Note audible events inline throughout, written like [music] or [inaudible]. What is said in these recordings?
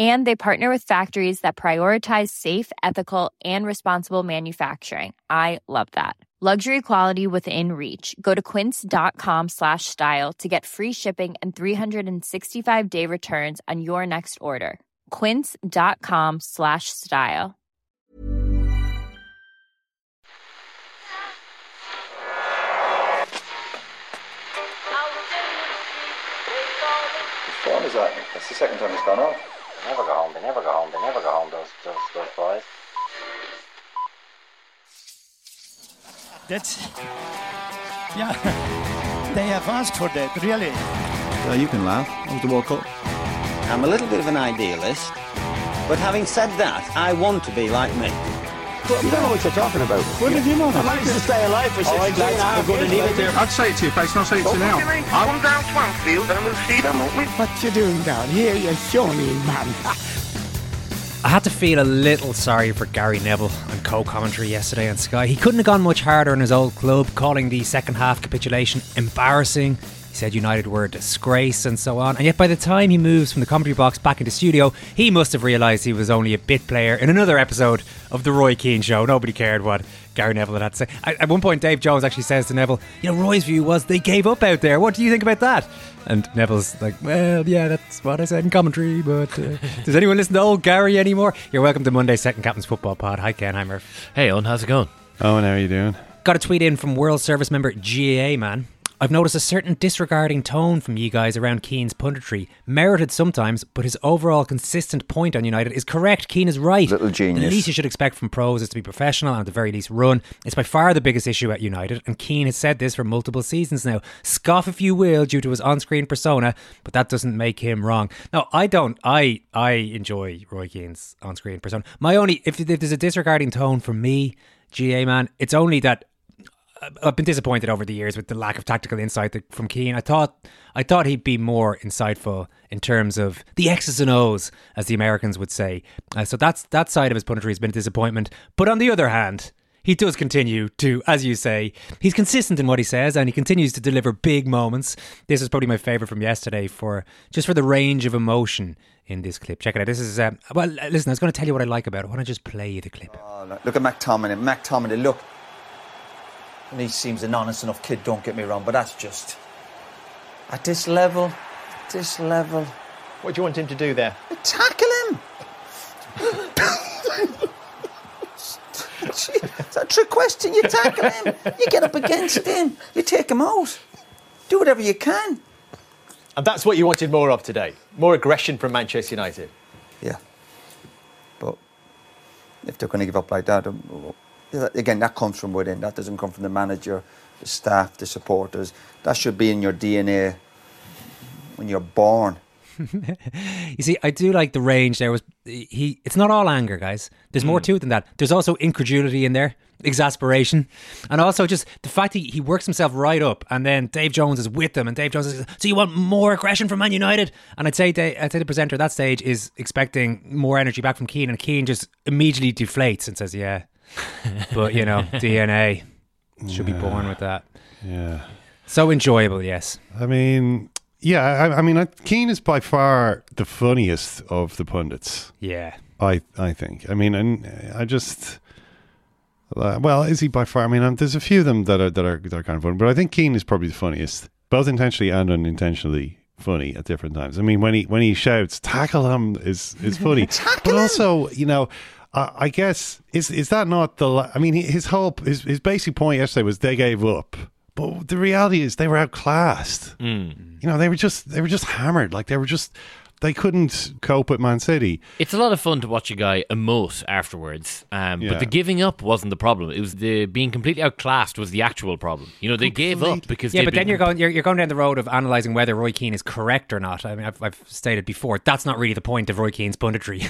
And they partner with factories that prioritize safe, ethical, and responsible manufacturing. I love that. Luxury quality within reach. Go to quince.com slash style to get free shipping and 365 day returns on your next order. Quince.com slash style. Whose phone is that? That's the second time it's gone off. They never go home. They never go home. They never go home. Those those those boys. That's yeah. [laughs] They have asked for that, really. Yeah, you can laugh. That was the World Cup. I'm a little bit of an idealist, but having said that, I want to be like me. You don't know what you're talking about. Where did you know I that? managed to stay alive for 16 lads, hours. I'm gonna leave it there. I'd say it to your face, not say it to you now. Come down Swanfield and we'll see them, won't we? What you doing down here, you shawny man? I had to feel a little sorry for Gary Neville on co-commentary yesterday on Sky. He couldn't have gone much harder on his old club, calling the second half capitulation embarrassing. He said United were a disgrace and so on. And yet by the time he moves from the commentary box back into studio, he must have realised he was only a bit player in another episode of the Roy Keane show. Nobody cared what Gary Neville had to say. At at one point, Dave Jones actually says to Neville, you know, Roy's view was they gave up out there. What do you think about that? And Neville's like, well, yeah, that's what I said in commentary, but uh, [laughs] does anyone listen to old Gary anymore? You're welcome to Monday's Second Captain's Football Pod. Hi, Ken. Hi, Murph. Hey, Owen, how's it going? Owen, how are you doing? Got a tweet in from World Service member GAA, man. I've noticed a certain disregarding tone from you guys around Keane's punditry. Merited sometimes, but his overall consistent point on United is correct. Keane is right. Little The genius. least you should expect from pros is to be professional and at the very least run. It's by far the biggest issue at United, and Keane has said this for multiple seasons now. Scoff if you will due to his on-screen persona, but that doesn't make him wrong. Now, I don't. I I enjoy Roy Keane's on-screen persona. My only if, if there's a disregarding tone from me, GA man, it's only that I've been disappointed over the years with the lack of tactical insight from Keane. I thought I thought he'd be more insightful in terms of the X's and O's, as the Americans would say. Uh, so that's that side of his punditry has been a disappointment. But on the other hand, he does continue to, as you say, he's consistent in what he says, and he continues to deliver big moments. This is probably my favorite from yesterday for just for the range of emotion in this clip. Check it out. This is um, well. Listen, I was going to tell you what I like about it. Why don't I just play you the clip? Oh, look, at McTominay. McTominay, look. And he seems an honest enough kid, don't get me wrong, but that's just. At this level, this level. What do you want him to do there? Tackle him! It's a trick question. You tackle him, you get up against him, you take him out. Do whatever you can. And that's what you wanted more of today. More aggression from Manchester United. Yeah. But if they're going to give up like that, again, that comes from within. That doesn't come from the manager, the staff, the supporters. That should be in your DNA when you're born. [laughs] You see, I do like the range there was he it's not all anger, guys. There's more hmm. to it than that. There's also incredulity in there, exasperation, and also just the fact that he works himself right up and then Dave Jones is with them and Dave Jones is so you want more aggression from Man United? And I'd say Dave, I'd say the presenter at that stage is expecting more energy back from Keane and Keane just immediately deflates and says, Yeah. [laughs] but you know, [laughs] DNA should be born with that. Yeah. So enjoyable, yes. I mean, yeah, I, I mean, I, Keane is by far the funniest of the pundits. Yeah. I I think. I mean, and I just. Uh, well, is he by far? I mean, um, there's a few of them that are that are that are kind of funny, but I think Keane is probably the funniest, both intentionally and unintentionally funny at different times. I mean, when he when he shouts "tackle him" is is [laughs] funny, but also you know. I, I guess is is that not the? I mean, his whole his his basic point yesterday was they gave up, but the reality is they were outclassed. Hmm. You know, they were just they were just hammered. Like they were just they couldn't cope with Man City. It's a lot of fun to watch a guy emote afterwards, um, Yeah. but the giving up wasn't the problem. It was the being completely outclassed was the actual problem. You know, they gave up because Yeah, they'd but then you're going you're, you're going down the road of analysing whether Roy Keane is correct or not. I mean, I've, I've stated before that's not really the point of Roy Keane's punditry,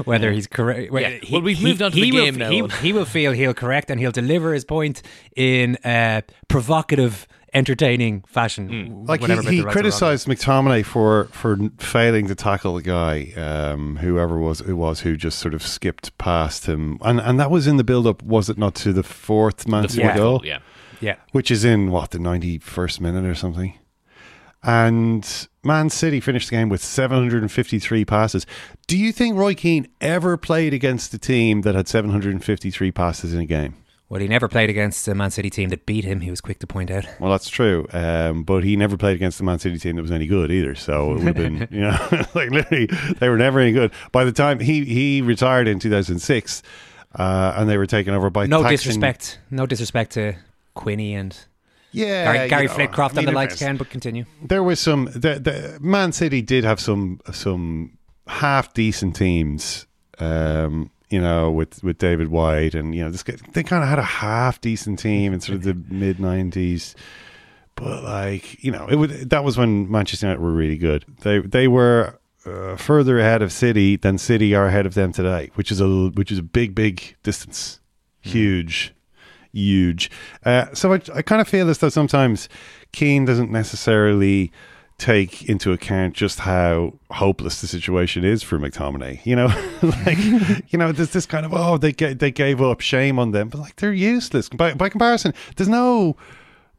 [laughs] whether he's correct. Yeah. Well, we've moved on to the he will, game now. He, he will feel he'll correct and he'll deliver his point in uh, provocative, entertaining fashion. Hmm. Like whatever he, he right criticized McTominay for for failing to tackle the guy, um, whoever was it was who just sort of skipped past him, and and that was in the build up, was it not to the fourth Man City fourth goal? goal, yeah. Yeah. which is in what the ninety first minute or something. And Man City finished the game with 753 passes. Do you think Roy Keane ever played against a team that had 753 passes in a game? Well, he never played against the Man City team that beat him. He was quick to point out. Well, that's true. Um, but he never played against the Man City team that was any good either. So it would have been, [laughs] you know, [laughs] like literally, they were never any good. By the time he, he retired in 2006, uh, and they were taken over by No taxing- disrespect. No disrespect to Quinny and Yeah, Gary, Garry Flitcroft I mean, and the likes can, but continue. There was some. The, the Man City did have some some half decent teams. Um, you know, with with David White and you know, this guy, they kind of had a half decent team in sort of the [laughs] mid nineties. But like you know, it would that was when Manchester United were really good. They they were. Uh, further ahead of City than City are ahead of them today, which is a which is a big, big distance, huge, huge. Uh, so I, I kind of feel as though sometimes Keane doesn't necessarily take into account just how hopeless the situation is for McTominay. You know, [laughs] like you know, there's this kind of oh they ga- they gave up, shame on them, but like they're useless by by comparison. There's no,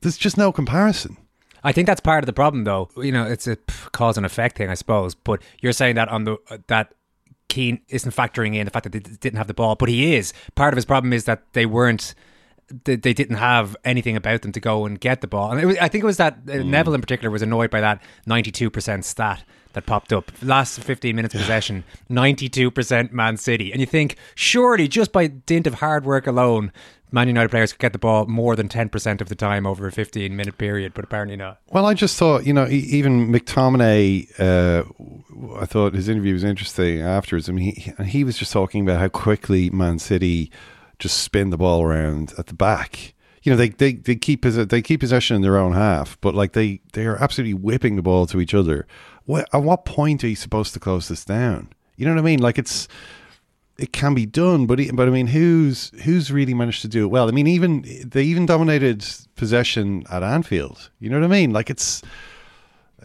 there's just no comparison. I think that's part of the problem, though. You know, it's a cause and effect thing, I suppose. But you're saying that on the that Keane isn't factoring in the fact that they didn't have the ball, but he is. Part of his problem is that they weren't. They, they didn't have anything about them to go and get the ball, and it was, I think it was that uh, Neville in particular was annoyed by that 92% stat that popped up. Last 15 minutes of possession, 92% Man City, and you think surely just by dint of hard work alone, Man United players could get the ball more than 10% of the time over a 15 minute period, but apparently not. Well, I just thought, you know, even McTominay, uh, I thought his interview was interesting afterwards. I mean, he, he was just talking about how quickly Man City just spin the ball around at the back. You know, they, they, they keep they keep possession in their own half, but like they, they are absolutely whipping the ball to each other. What, at what point are you supposed to close this down? You know what I mean? Like it's it can be done, but but I mean, who's who's really managed to do it well? I mean, even they even dominated possession at Anfield. You know what I mean? Like it's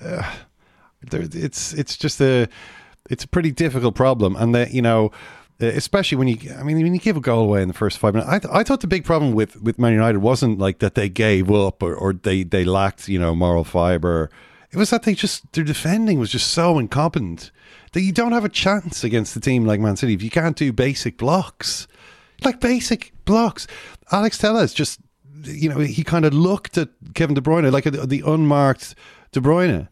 uh, it's it's just a it's a pretty difficult problem, and that you know. Uh, Especially when you, I mean, when you give a goal away in the first five minutes, I, th- I thought the big problem with, with Man United wasn't like that they gave up or, or they, they lacked, you know, moral fiber. It was that they just their defending was just so incompetent that you don't have a chance against a team like Man City if you can't do basic blocks, like basic blocks. Alex Telles just, you know, he kind of looked at Kevin De Bruyne like a, the unmarked De Bruyne.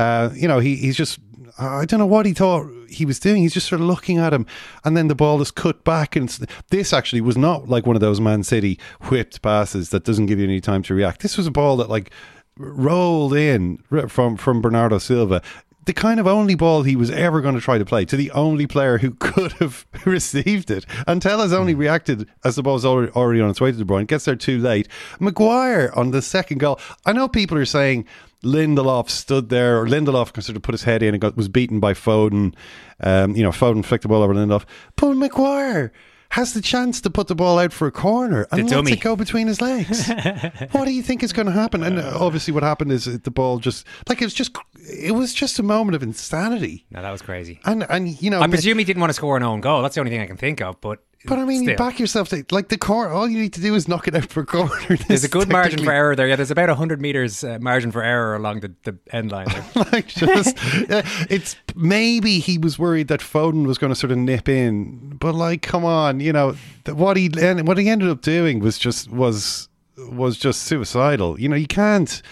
Uh, you know, he, he's just, I don't know what he thought he was doing. He's just sort of looking at him, and then the ball is cut back. And this actually was not like one of those Man City whipped passes that doesn't give you any time to react. This was a ball that like rolled in from from Bernardo Silva. The kind of only ball he was ever going to try to play to the only player who [laughs] could have [laughs] received it. And Telles only reacted as the ball was already, already on its way to De Bruyne. Gets there too late. Maguire on the second goal. I know people are saying Lindelof stood there, or Lindelof sort of put his head in and got was beaten by Foden. Um, you know, Foden flicked the ball over Lindelof. But Maguire has the chance to put the ball out for a corner and lets dummy. it go between his legs. [laughs] what do you think is going to happen? And uh, obviously, what happened is the ball just like it was just it was just a moment of insanity. No, that was crazy. And and you know, I presume he didn't want to score an own goal. That's the only thing I can think of. But but I mean, you back yourself to like the corner. All you need to do is knock it out for a corner. [laughs] There's a good margin for error there. Yeah, there's about 100 metres uh, margin for error along the, the end line [laughs] like just [laughs] uh, it's maybe he was worried that Foden was going to sort of nip in, but like, come on, you know what he and what he ended up doing was just was was just suicidal. You know, you can't.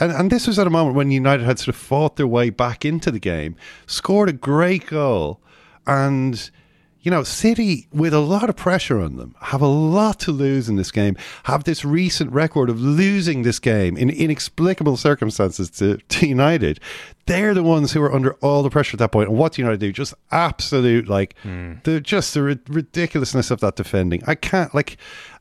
And, and this was at a moment when United had sort of fought their way back into the game, scored a great goal, and you know, City with a lot of pressure on them have a lot to lose in this game. Have this recent record of losing this game in inexplicable circumstances to, to United. They're the ones who are under all the pressure at that point. And what do United do? Just absolute like hmm. the just the ri- ridiculousness of that defending. I can't like,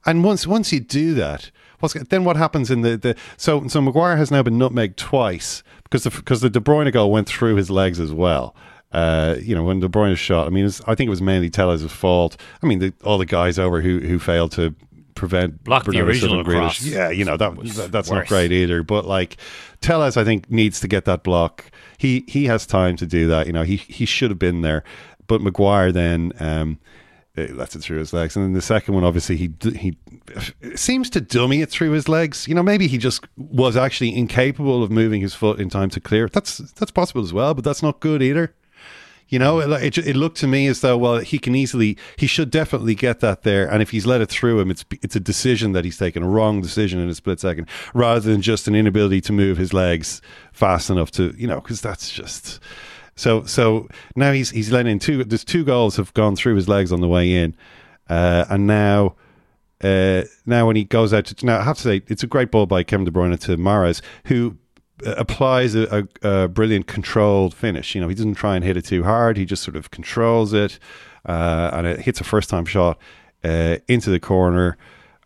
and once once you do that. What's, then what happens in the, the so so Maguire has now been nutmegged twice because the because the De Bruyne goal went through his legs as well. Uh, you know when De Bruyne shot, I mean, was, I think it was mainly Telles' fault. I mean, the, all the guys over who who failed to prevent Block the Bernardo original cross Yeah, you know that, that that's not great either. But like Telles, I think needs to get that block. He he has time to do that. You know, he he should have been there. But Maguire then. Um, it lets it through his legs, and then the second one, obviously, he he seems to dummy it through his legs. You know, maybe he just was actually incapable of moving his foot in time to clear. That's that's possible as well, but that's not good either. You know, it, it, looked to me as though well he can easily he should definitely get that there, and if he's let it through him, it's it's a decision that he's taken a wrong decision in a split second, rather than just an inability to move his legs fast enough to you know because that's just. So so now he's he's let in two. There's two goals have gone through his legs on the way in, uh, and now uh, now when he goes out to now I have to say it's a great ball by Kevin De Bruyne to Mahrez who applies a, a, a brilliant controlled finish. You know he doesn't try and hit it too hard. He just sort of controls it, uh, and it hits a first time shot uh, into the corner.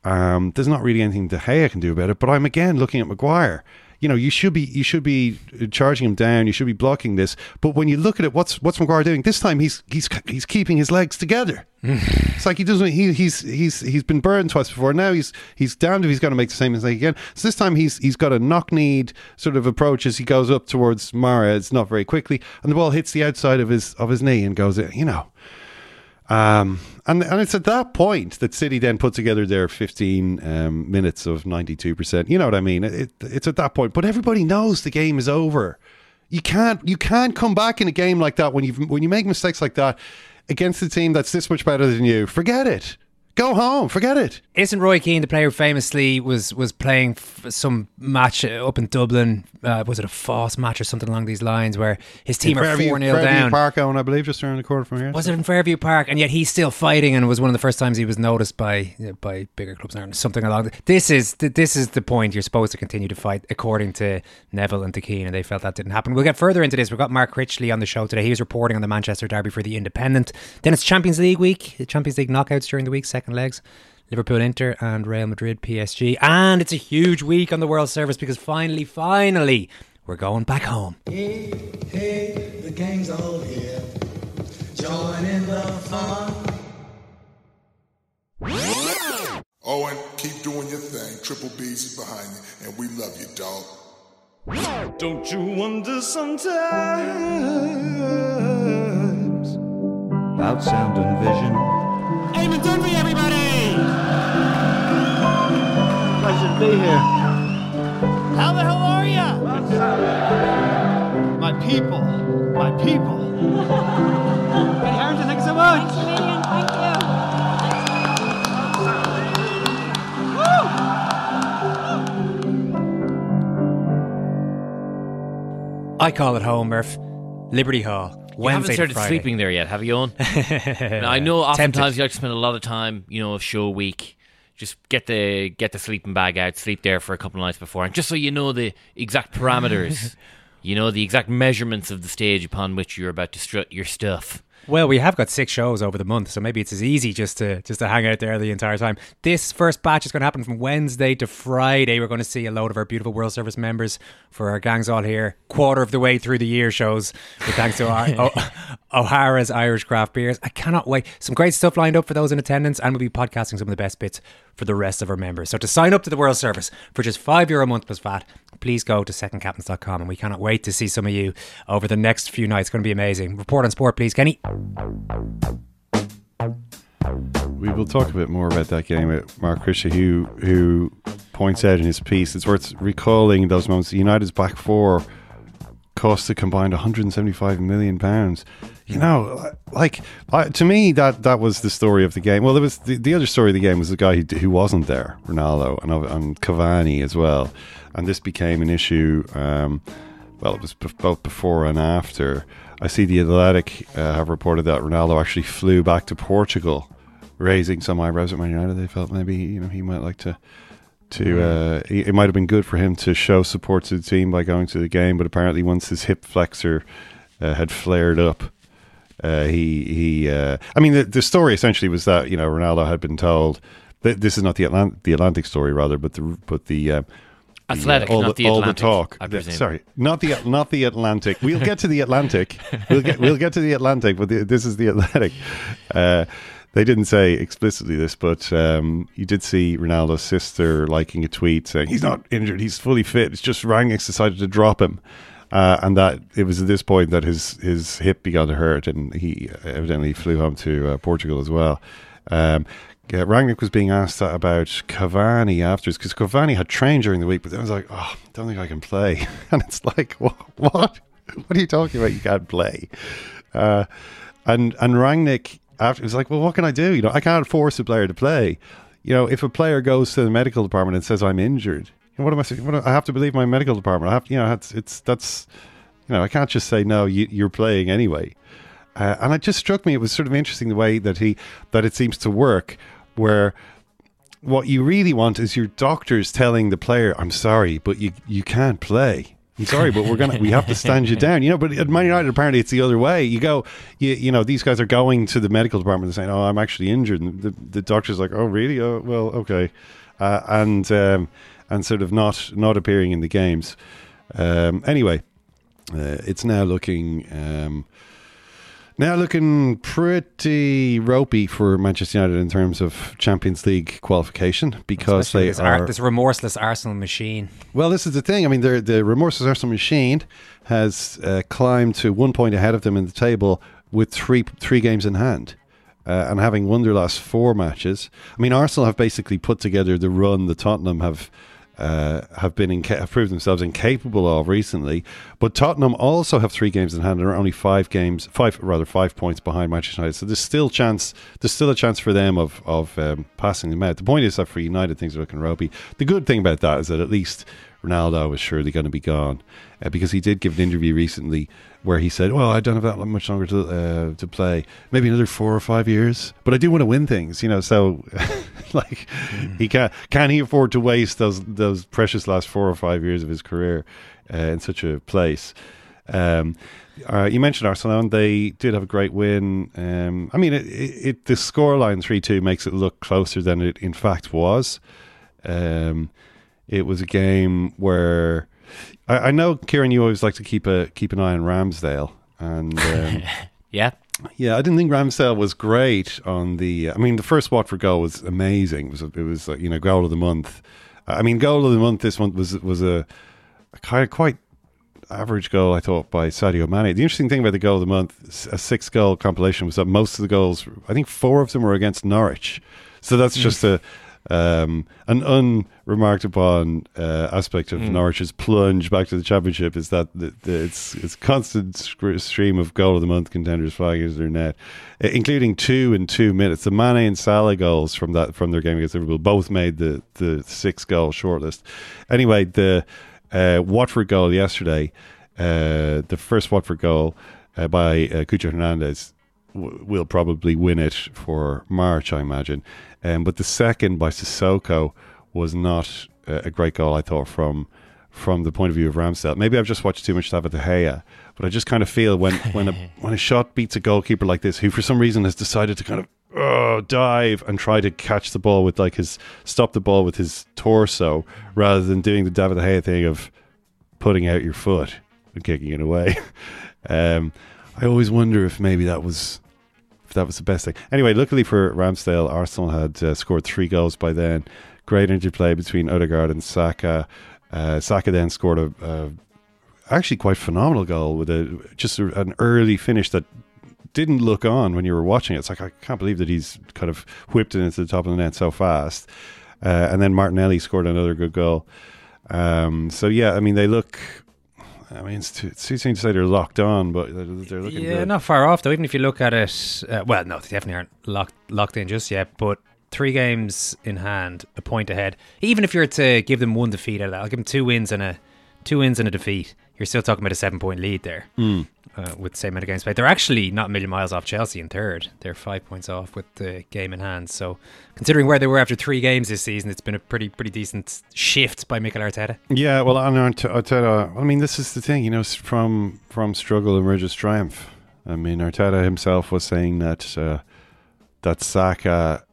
Um, there's not really anything De Gea can do about it. But I'm again looking at Maguire. You know, you should be you should be charging him down. You should be blocking this. But when you look at it, what's what's Maguire doing this time? He's he's he's keeping his legs together. [laughs] it's like he doesn't. He, he's he's he's been burned twice before. Now he's he's damned if he's going to make the same mistake again. So this time he's he's got a knock kneed sort of approach as he goes up towards Mahrez. It's not very quickly, and the ball hits the outside of his of his knee and goes. in. You know, um, and and it's at that point that City then put together their 15 um, minutes of 92%. You know what I mean? It, it's at that point, but everybody knows the game is over. You can't you can't come back in a game like that when you when you make mistakes like that against a team that's this much better than you. Forget it. Go home. Forget it. Isn't Roy Keane the player who famously was was playing f- some match uh, up in Dublin? Uh, was it a Foss match or something along these lines where his team In are four 0 Fairview down? Park, Owen, I believe, just around the corner from here. Was it in Fairview Park? And yet he's still fighting, and it was one of the first times he was noticed by by bigger clubs Ireland. Something along the, this is th- this is the point. You're supposed to continue to fight, according to Neville and to Keane, and they felt that didn't happen. We'll get further into this. We've got Mark Critchley on the show today. He was reporting on the Manchester Derby for the Independent. Then it's Champions League week. The Champions League knockouts during the week, second legs. Liverpool, Inter, and Real Madrid, PSG. And it's a huge week on the World Service because finally, finally, we're going back home. Hey, hey, the gang's all here. Join in the fun. Owen, keep doing your thing. Triple B's is behind you, and we love you, dog. Don't you wonder sometimes About sound and vision. Eamon Dunphy, everybody! Pleasure to be here. How the hell are ya? My people. My people. Hey, Harrington, thank you so much. Thank you. I call it home, Murph. Liberty Hall. You haven't started Friday. sleeping there yet, have you, Owen? [laughs] now, I know Tempted. oftentimes you like to spend a lot of time, you know, show week. Just get the get the sleeping bag out, sleep there for a couple of nights before, and just so you know the exact parameters, [laughs] you know the exact measurements of the stage upon which you're about to strut your stuff. Well, we have got six shows over the month, so maybe it's as easy just to just to hang out there the entire time. This first batch is going to happen from Wednesday to Friday. We're going to see a load of our beautiful World Service members for our gangs all here, quarter of the way through the year shows, with thanks to our, [laughs] o- O'Hara's Irish craft beers. I cannot wait. Some great stuff lined up for those in attendance, and we'll be podcasting some of the best bits for the rest of our members. So to sign up to the World Service for just five euro a month plus VAT, please go to secondcaptains.com, and we cannot wait to see some of you over the next few nights. It's going to be amazing. Report on sport, please, Kenny. We will talk a bit more about that game with Mark Critchley, who who points out in his piece it's worth recalling those moments. United's back four cost a combined 175 million pounds. You hmm. know, like I, to me, that that was the story of the game. Well, there was the, the other story of the game was the guy who, who wasn't there, Ronaldo, and, and Cavani as well. And this became an issue. Um, well, it was b- both before and after. I see the Athletic uh, have reported that Ronaldo actually flew back to Portugal, raising some eyebrows at Man United. They felt maybe you know he might like to to uh, he- it might have been good for him to show support to the team by going to the game, but apparently once his hip flexor uh, had flared up, uh, he he. Uh, I mean, the, the story essentially was that you know Ronaldo had been told that this is not the Atlant- the Atlantic story rather, but the but the. Athletic, all not the, the all Atlantic, the talk. I presume. sorry, not the not the Atlantic. We'll get to the Atlantic. We'll get we'll get to the Atlantic, but the, this is the Atlantic. Uh, they didn't say explicitly this, but um, you did see Ronaldo's sister liking a tweet saying he's not injured, he's fully fit. It's just Rangnick's decided to drop him, uh, and that it was at this point that his his hip began to hurt, and he evidently flew home to uh, Portugal as well. Um, yeah, Rangnick was being asked that about Cavani afterwards because Cavani had trained during the week, but then I was like, oh, I don't think I can play. [laughs] And it's like, what? What, are you talking about? You can't play. Uh, and and Rangnick after was like, well, what can I do? You know, I can't force a player to play. You know, if a player goes to the medical department and says I'm injured, what am I? What, I have to believe my medical department. I have, to, you know, it's, it's that's, you know, I can't just say no. You, you're playing anyway. Uh, and it just struck me. It was sort of interesting the way that he that it seems to work, where what you really want is your doctors telling the player, "I'm sorry, but you you can't play." I'm sorry, but we're gonna we have to stand you down. You know, but at Man United apparently it's the other way. You go, you, you know, these guys are going to the medical department and saying, "Oh, I'm actually injured," and the, the doctor's like, "Oh, really? Oh, well, okay," uh, and um, and sort of not not appearing in the games. Um, anyway, uh, it's now looking. Um, now looking pretty ropey for Manchester United in terms of Champions League qualification because Especially they this, ar- are this remorseless Arsenal machine. well, this is the thing. I mean, the the remorseless Arsenal machine has uh, climbed to one point ahead of them in the table with three three games in hand, uh, and having won their last four matches. I mean, Arsenal have basically put together the run that Tottenham have. Uh, have been inca- have proved themselves incapable of recently, but Tottenham also have three games in hand and are only five games, five rather five points behind Manchester United. So there's still chance, there's still a chance for them of of um, passing them out. The point is that for United things are looking ropey. The good thing about that is that at least Ronaldo is surely going to be gone uh, because he did give an interview recently where he said, "Well, I don't have that much longer to uh, to play. Maybe another four or five years, but I do want to win things, you know." So, [laughs] [laughs] like, he can can he afford to waste those those precious last four or five years of his career uh, in such a place? Um, uh, you mentioned Arsenal, and they did have a great win. Um, I mean, it, it, it the scoreline three two makes it look closer than it in fact was. Um, it was a game where I, I know Kieran, you always like to keep a keep an eye on Ramsdale, and um, [laughs] Yeah. Yeah, I didn't think Ramsdale was great on the. I mean, the first Watford goal was amazing. It was it was uh, you know goal of the month. I mean, goal of the month this month was was a, a kind of quite average goal I thought by Sadio Mane. The interesting thing about the goal of the month, a six goal compilation, was that most of the goals, I think four of them were against Norwich. So that's Mm. just a um, an unremarked upon uh, aspect of Mm. Norwich's plunge back to the championship is that the, the, it's it's constant stream of goal of the month contenders flying into their net, including two in two minutes. The Mane and Salah goals from that from their game against Liverpool both made the the six goal shortlist. Anyway, the uh, Watford goal yesterday, uh, the first Watford goal uh, by uh, Cucho Hernandez w- will probably win it for March, I imagine. Um, but the second by Sissoko was not uh, a great goal, I thought, from from the point of view of Ramsdale. Maybe I've just watched too much David De Gea, but I just kind of feel when when a [laughs] when a shot beats a goalkeeper like this, who for some reason has decided to kind of uh, dive and try to catch the ball with like his stop the ball with his torso rather than doing the David De Gea thing of putting out your foot and kicking it away. [laughs] um, I always wonder if maybe that was if that was the best thing. Anyway, luckily for Ramsdale, Arsenal had uh, scored three goals by then. Great interplay between Odegaard and Saka. Uh, Saka then scored a, a actually quite phenomenal goal with a just a, an early finish that didn't look on when you were watching it. It's like I can't believe that he's kind of whipped it into the top of the net so fast. Uh, and then Martinelli scored another good goal. Um, so yeah, I mean they look. I mean, it's too, it's too soon to say they're locked on, but they're, they're looking Yeah, good. not far off though. Even if you look at it, uh, well, no, they definitely aren't locked locked in just yet. But three games in hand, a point ahead. Even if you're to give them one defeat out of that, I'll give them two wins and a two wins and a defeat. you're still talking about a seven point lead there Mm. Uh, with the same amount of games played. They're actually not a million miles off Chelsea in third. They're five points off with the game in hand. So, considering where they were after three games this season, it's been a pretty pretty decent shift by Mikel Arteta. Yeah, well, I. Arteta. I mean, this is the thing. You know, from from struggle emerges triumph. I mean, Arteta himself was saying that uh, that Saka.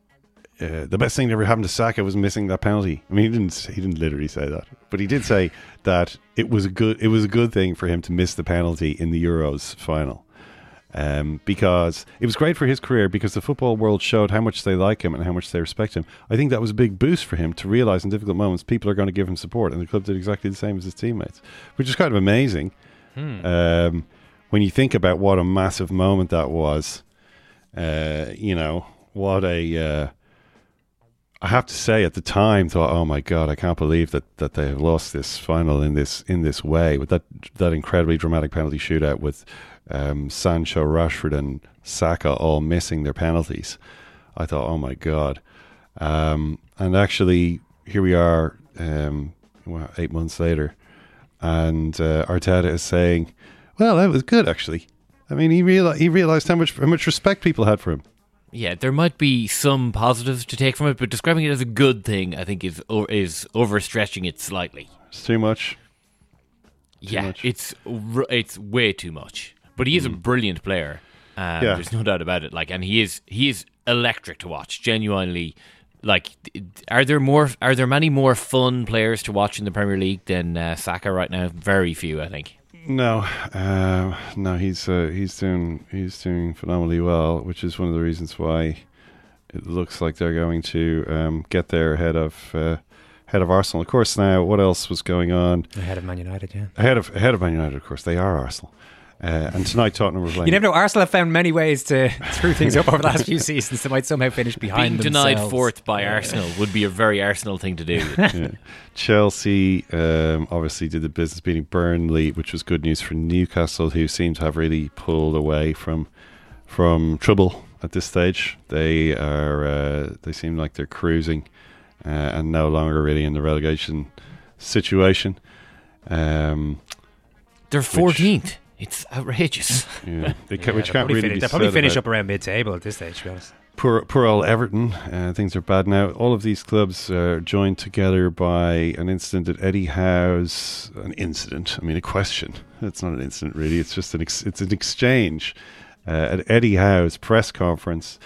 Uh, the best thing that ever happened to Saka was missing that penalty. I mean, he didn't. He didn't literally say that, but he did say that it was a good. It was a good thing for him to miss the penalty in the Euros final, um, because it was great for his career. Because the football world showed how much they like him and how much they respect him. I think that was a big boost for him to realize in difficult moments people are going to give him support, and the club did exactly the same as his teammates, which is kind of amazing. Hmm. Um, when you think about what a massive moment that was, uh, you know what a. Uh, I have to say, at the time, thought, "Oh my god, I can't believe that, that they have lost this final in this in this way with that that incredibly dramatic penalty shootout with um, Sancho, Rashford, and Saka all missing their penalties." I thought, "Oh my god," um, and actually, here we are, um, well, eight months later, and uh, Arteta is saying, "Well, that was good, actually." I mean, he realized he realized how much how much respect people had for him. Yeah, there might be some positives to take from it, but describing it as a good thing, I think, is o- is overstretching it slightly. It's too much. yeah, much. it's r- it's way too much. But he is a brilliant player. Um, Yeah. there's no doubt about it. Like, and he is he is electric to watch. Genuinely, like, are there more? Are there many more fun players to watch in the Premier League than uh, Saka right now? Very few, I think. No, uh, no, he's uh, he's doing he's doing phenomenally well, which is one of the reasons why it looks like they're going to um, get there ahead of uh, ahead of Arsenal. Of course, now what else was going on Ahead of Man United, yeah. ahead of ahead of Man United? Of course, they are Arsenal, uh, and tonight Tottenham were playing. You never know. Arsenal have found many ways to screw things up over the last few seasons. They might somehow finish behind Being denied fourth by Arsenal would be a very Arsenal thing to do. [laughs] Yeah. Chelsea um, obviously did the business beating Burnley, which was good news for Newcastle, who seem to have really pulled away from from trouble at this stage. They are uh, they seem like they're cruising uh, and no longer really in the relegation situation. Um, They're which- fourteenth. It's outrageous. [laughs] Yeah, they ca- Yeah, which can't probably really finish, be they'll probably finish about- up around mid-table at this stage, to be honest. Poor, poor old Everton. Uh, things are bad now. All of these clubs are joined together by an incident at Eddie Howe's. An incident. I mean, a question. It's not an incident, really. It's just an ex- it's an exchange uh, at Eddie Howe's press conference,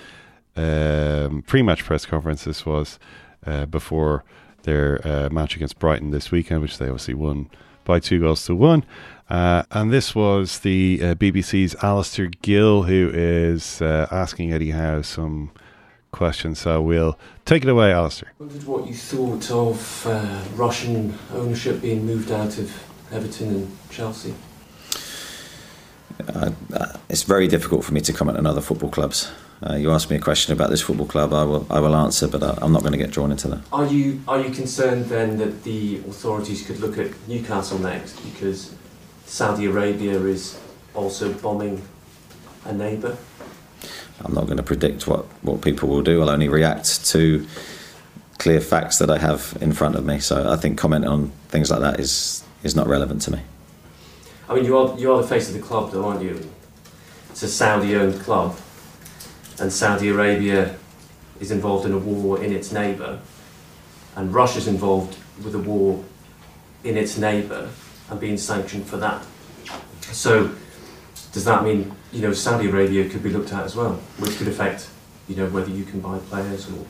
um, pre-match press conference. This was uh, before their uh, match against Brighton this weekend, which they obviously won by two goals to one. Uh, and this was the uh, BBC's Alistair Gill who is uh, asking Eddie Howe some questions. So we'll take it away, Alistair. wondered what you thought of uh, Russian ownership being moved out of Everton and Chelsea. Uh, uh, it's very difficult for me to comment on other football clubs. Uh, you asked me a question about this football club, I will, I will answer, but uh, I'm not going to get drawn into that. Are you are you concerned then that the authorities could look at Newcastle next because Saudi Arabia is also bombing a neighbour? I'm not going to predict what, what people will do. I'll only react to clear facts that I have in front of me. So I think commenting on things like that is, is not relevant to me. I mean, you are you are the face of the club, though, aren't you? It's a Saudi-owned club, and Saudi Arabia is involved in a war in its neighbour, and Russia's involved with a war in its neighbour and being sanctioned for that. So, does that mean you know Saudi Arabia could be looked at as well, which could affect you know whether you can buy players or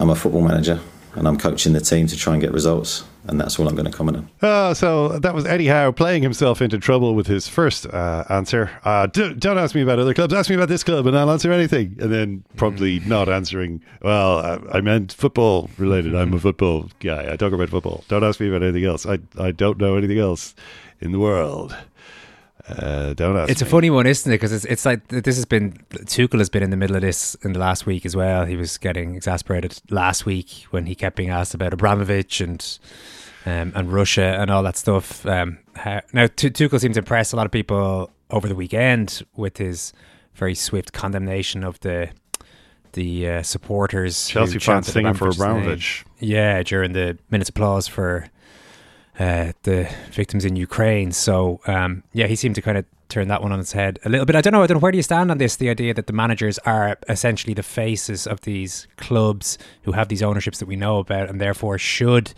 I'm a football manager and I'm coaching the team to try and get results, and that's all I'm going to comment on. Oh, so that was Eddie Howe playing himself into trouble with his first uh, answer. Uh, do, don't ask me about other clubs. Ask me about this club, and I'll answer anything. And then probably not answering. Well, I, I meant football related. I'm a football guy. I talk about football. Don't ask me about anything else. I I don't know anything else in the world. Uh, don't ask. It's a funny one, isn't it? Because it's, it's like this has been Tuchel has been in the middle of this in the last week as well. He was getting exasperated last week when he kept being asked about Abramovich and um, and Russia and all that stuff. Um, how, now Tu- Tuchel seems to impress a lot of people over the weekend with his very swift condemnation of the the uh, supporters. Chelsea fans singing for Abramovich's name. Abramovich. Yeah, during the minutes applause for uh, the victims in Ukraine. So um, yeah, he seemed to kind of turn that one on its head a little bit. I don't know. I don't know. Where do you stand on this? The idea that the managers are essentially the faces of these clubs who have these ownerships that we know about, and therefore should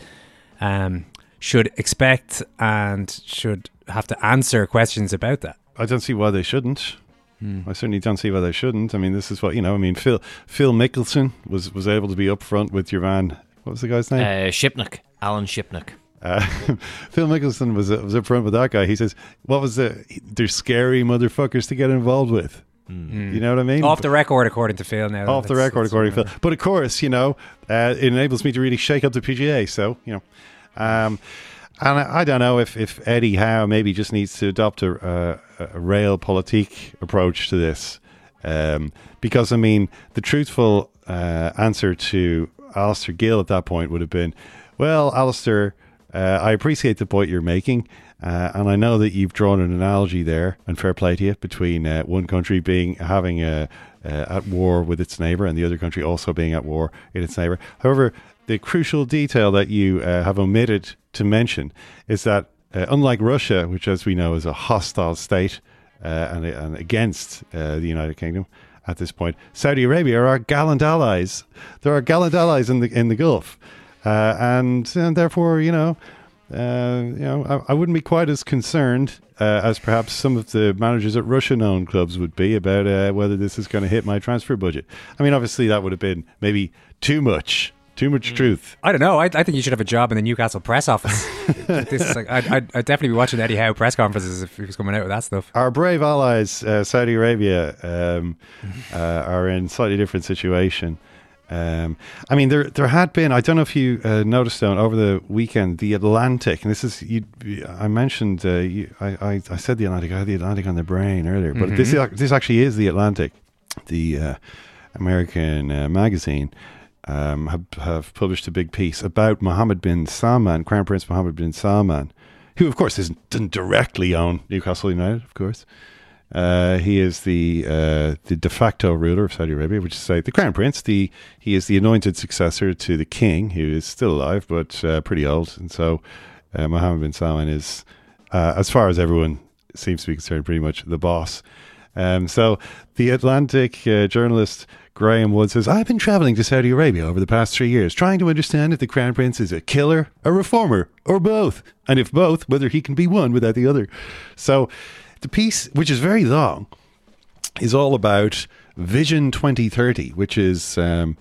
um, should expect and should have to answer questions about that. I don't see why they shouldn't. Hmm. I certainly don't see why they shouldn't. I mean, this is what you know. I mean, Phil Phil Mickelson was was able to be upfront with your van. What was the guy's name? Uh, Shipnuck, Alan Shipnuck. Uh, [laughs] Phil Mickelson was was up front with that guy. He says, "What was the? They're scary motherfuckers to get involved with." You know what I mean? Off the record, according to Phil. Now, Off the record, according to. Phil. But of course, you know, uh, it enables me to really shake up the PGA. So you know, um, and I, I don't know if if Eddie Howe maybe just needs to adopt a, a, a realpolitik approach to this, um, because I mean, the truthful uh, answer to Alistair Gill at that point would have been, "Well, Alistair, uh, I appreciate the point you're making." Uh, and I know that you've drawn an analogy there, and fair play to you, between uh, one country being having a, at war with its neighbor and the other country also being at war in its neighbor. However, the crucial detail that you uh, have omitted to mention is that uh, unlike Russia, which as we know is a hostile state uh, and, and against the United Kingdom at this point, Saudi Arabia are our gallant allies. There are our gallant allies in the in the Gulf, uh, and, and therefore, you know. Uh, you know, I, I wouldn't be quite as concerned uh, as perhaps some of the managers at Russian-owned clubs would be about uh, whether this is going to hit my transfer budget. I mean, obviously, that would have been maybe too much, too much truth. I don't know. I, I think you should have a job in the Newcastle press office. [laughs] this is like I'd, I'd, I'd definitely be watching Eddie Howe press conferences if he was coming out with that stuff. Our brave allies, uh, Saudi Arabia, um, uh, are in slightly different situation. Um, I mean, there there had been. I don't know if you uh, noticed though over the weekend, the Atlantic, and this is you. I mentioned. Uh, you, I, I I said the Atlantic. I had the Atlantic on the brain earlier, but this Mhm. is, this actually is the Atlantic, the uh, American uh, magazine. Um, have, have published a big piece about Mohammed bin Salman, Crown Prince Mohammed bin Salman, who, of course, isn't, doesn't directly own Newcastle United, of course. Uh, he is the uh, the de facto ruler of Saudi Arabia, which is say the crown prince. The he is the anointed successor to the king, who is still alive but uh, pretty old, and so uh, Mohammed bin Salman is, uh, as far as everyone seems to be concerned, pretty much the boss. Um, so the Atlantic uh, journalist Graeme Wood says, "I've been traveling to Saudi Arabia over the past three years, trying to understand if the crown prince is a killer, a reformer, or both, and if both, whether he can be one without the other." So the piece, which is very long, is all about Vision 2030, which is um,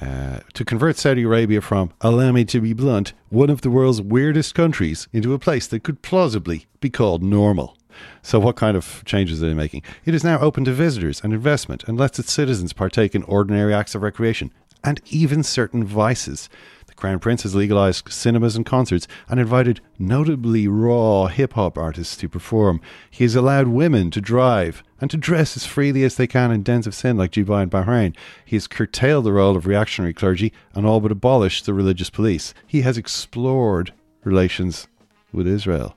uh, to convert Saudi Arabia from, allow me to be blunt, one of the world's weirdest countries into a place that could plausibly be called normal. So, what kind of changes are they making? It is now open to visitors and investment and lets its citizens partake in ordinary acts of recreation and even certain vices. Crown Prince has legalized cinemas and concerts and invited notably raw hip hop artists to perform. He has allowed women to drive and to dress as freely as they can in dens of sin like Dubai and Bahrain. He has curtailed the role of reactionary clergy and all but abolished the religious police. He has explored relations with Israel.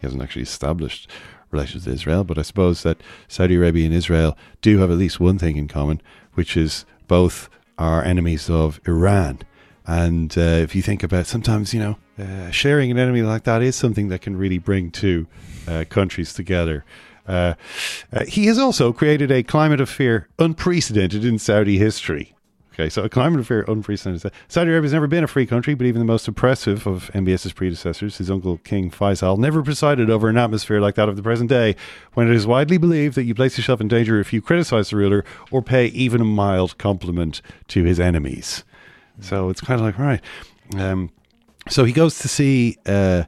He hasn't actually established relations with Israel, but I suppose that Saudi Arabia and Israel do have at least one thing in common, which is both are enemies of Iran. And uh, if you think about sometimes, you know, uh, sharing an enemy like that is something that can really bring two uh, countries together. Uh, uh, he has also created a climate of fear unprecedented in Saudi history. Okay, so a climate of fear unprecedented. Saudi Arabia has never been a free country, but even the most oppressive of MBS's predecessors, his uncle King Faisal, never presided over an atmosphere like that of the present day, when it is widely believed that you place yourself in danger if you criticize the ruler or pay even a mild compliment to his enemies. So it's kind of like, right. Um, so he goes to see uh,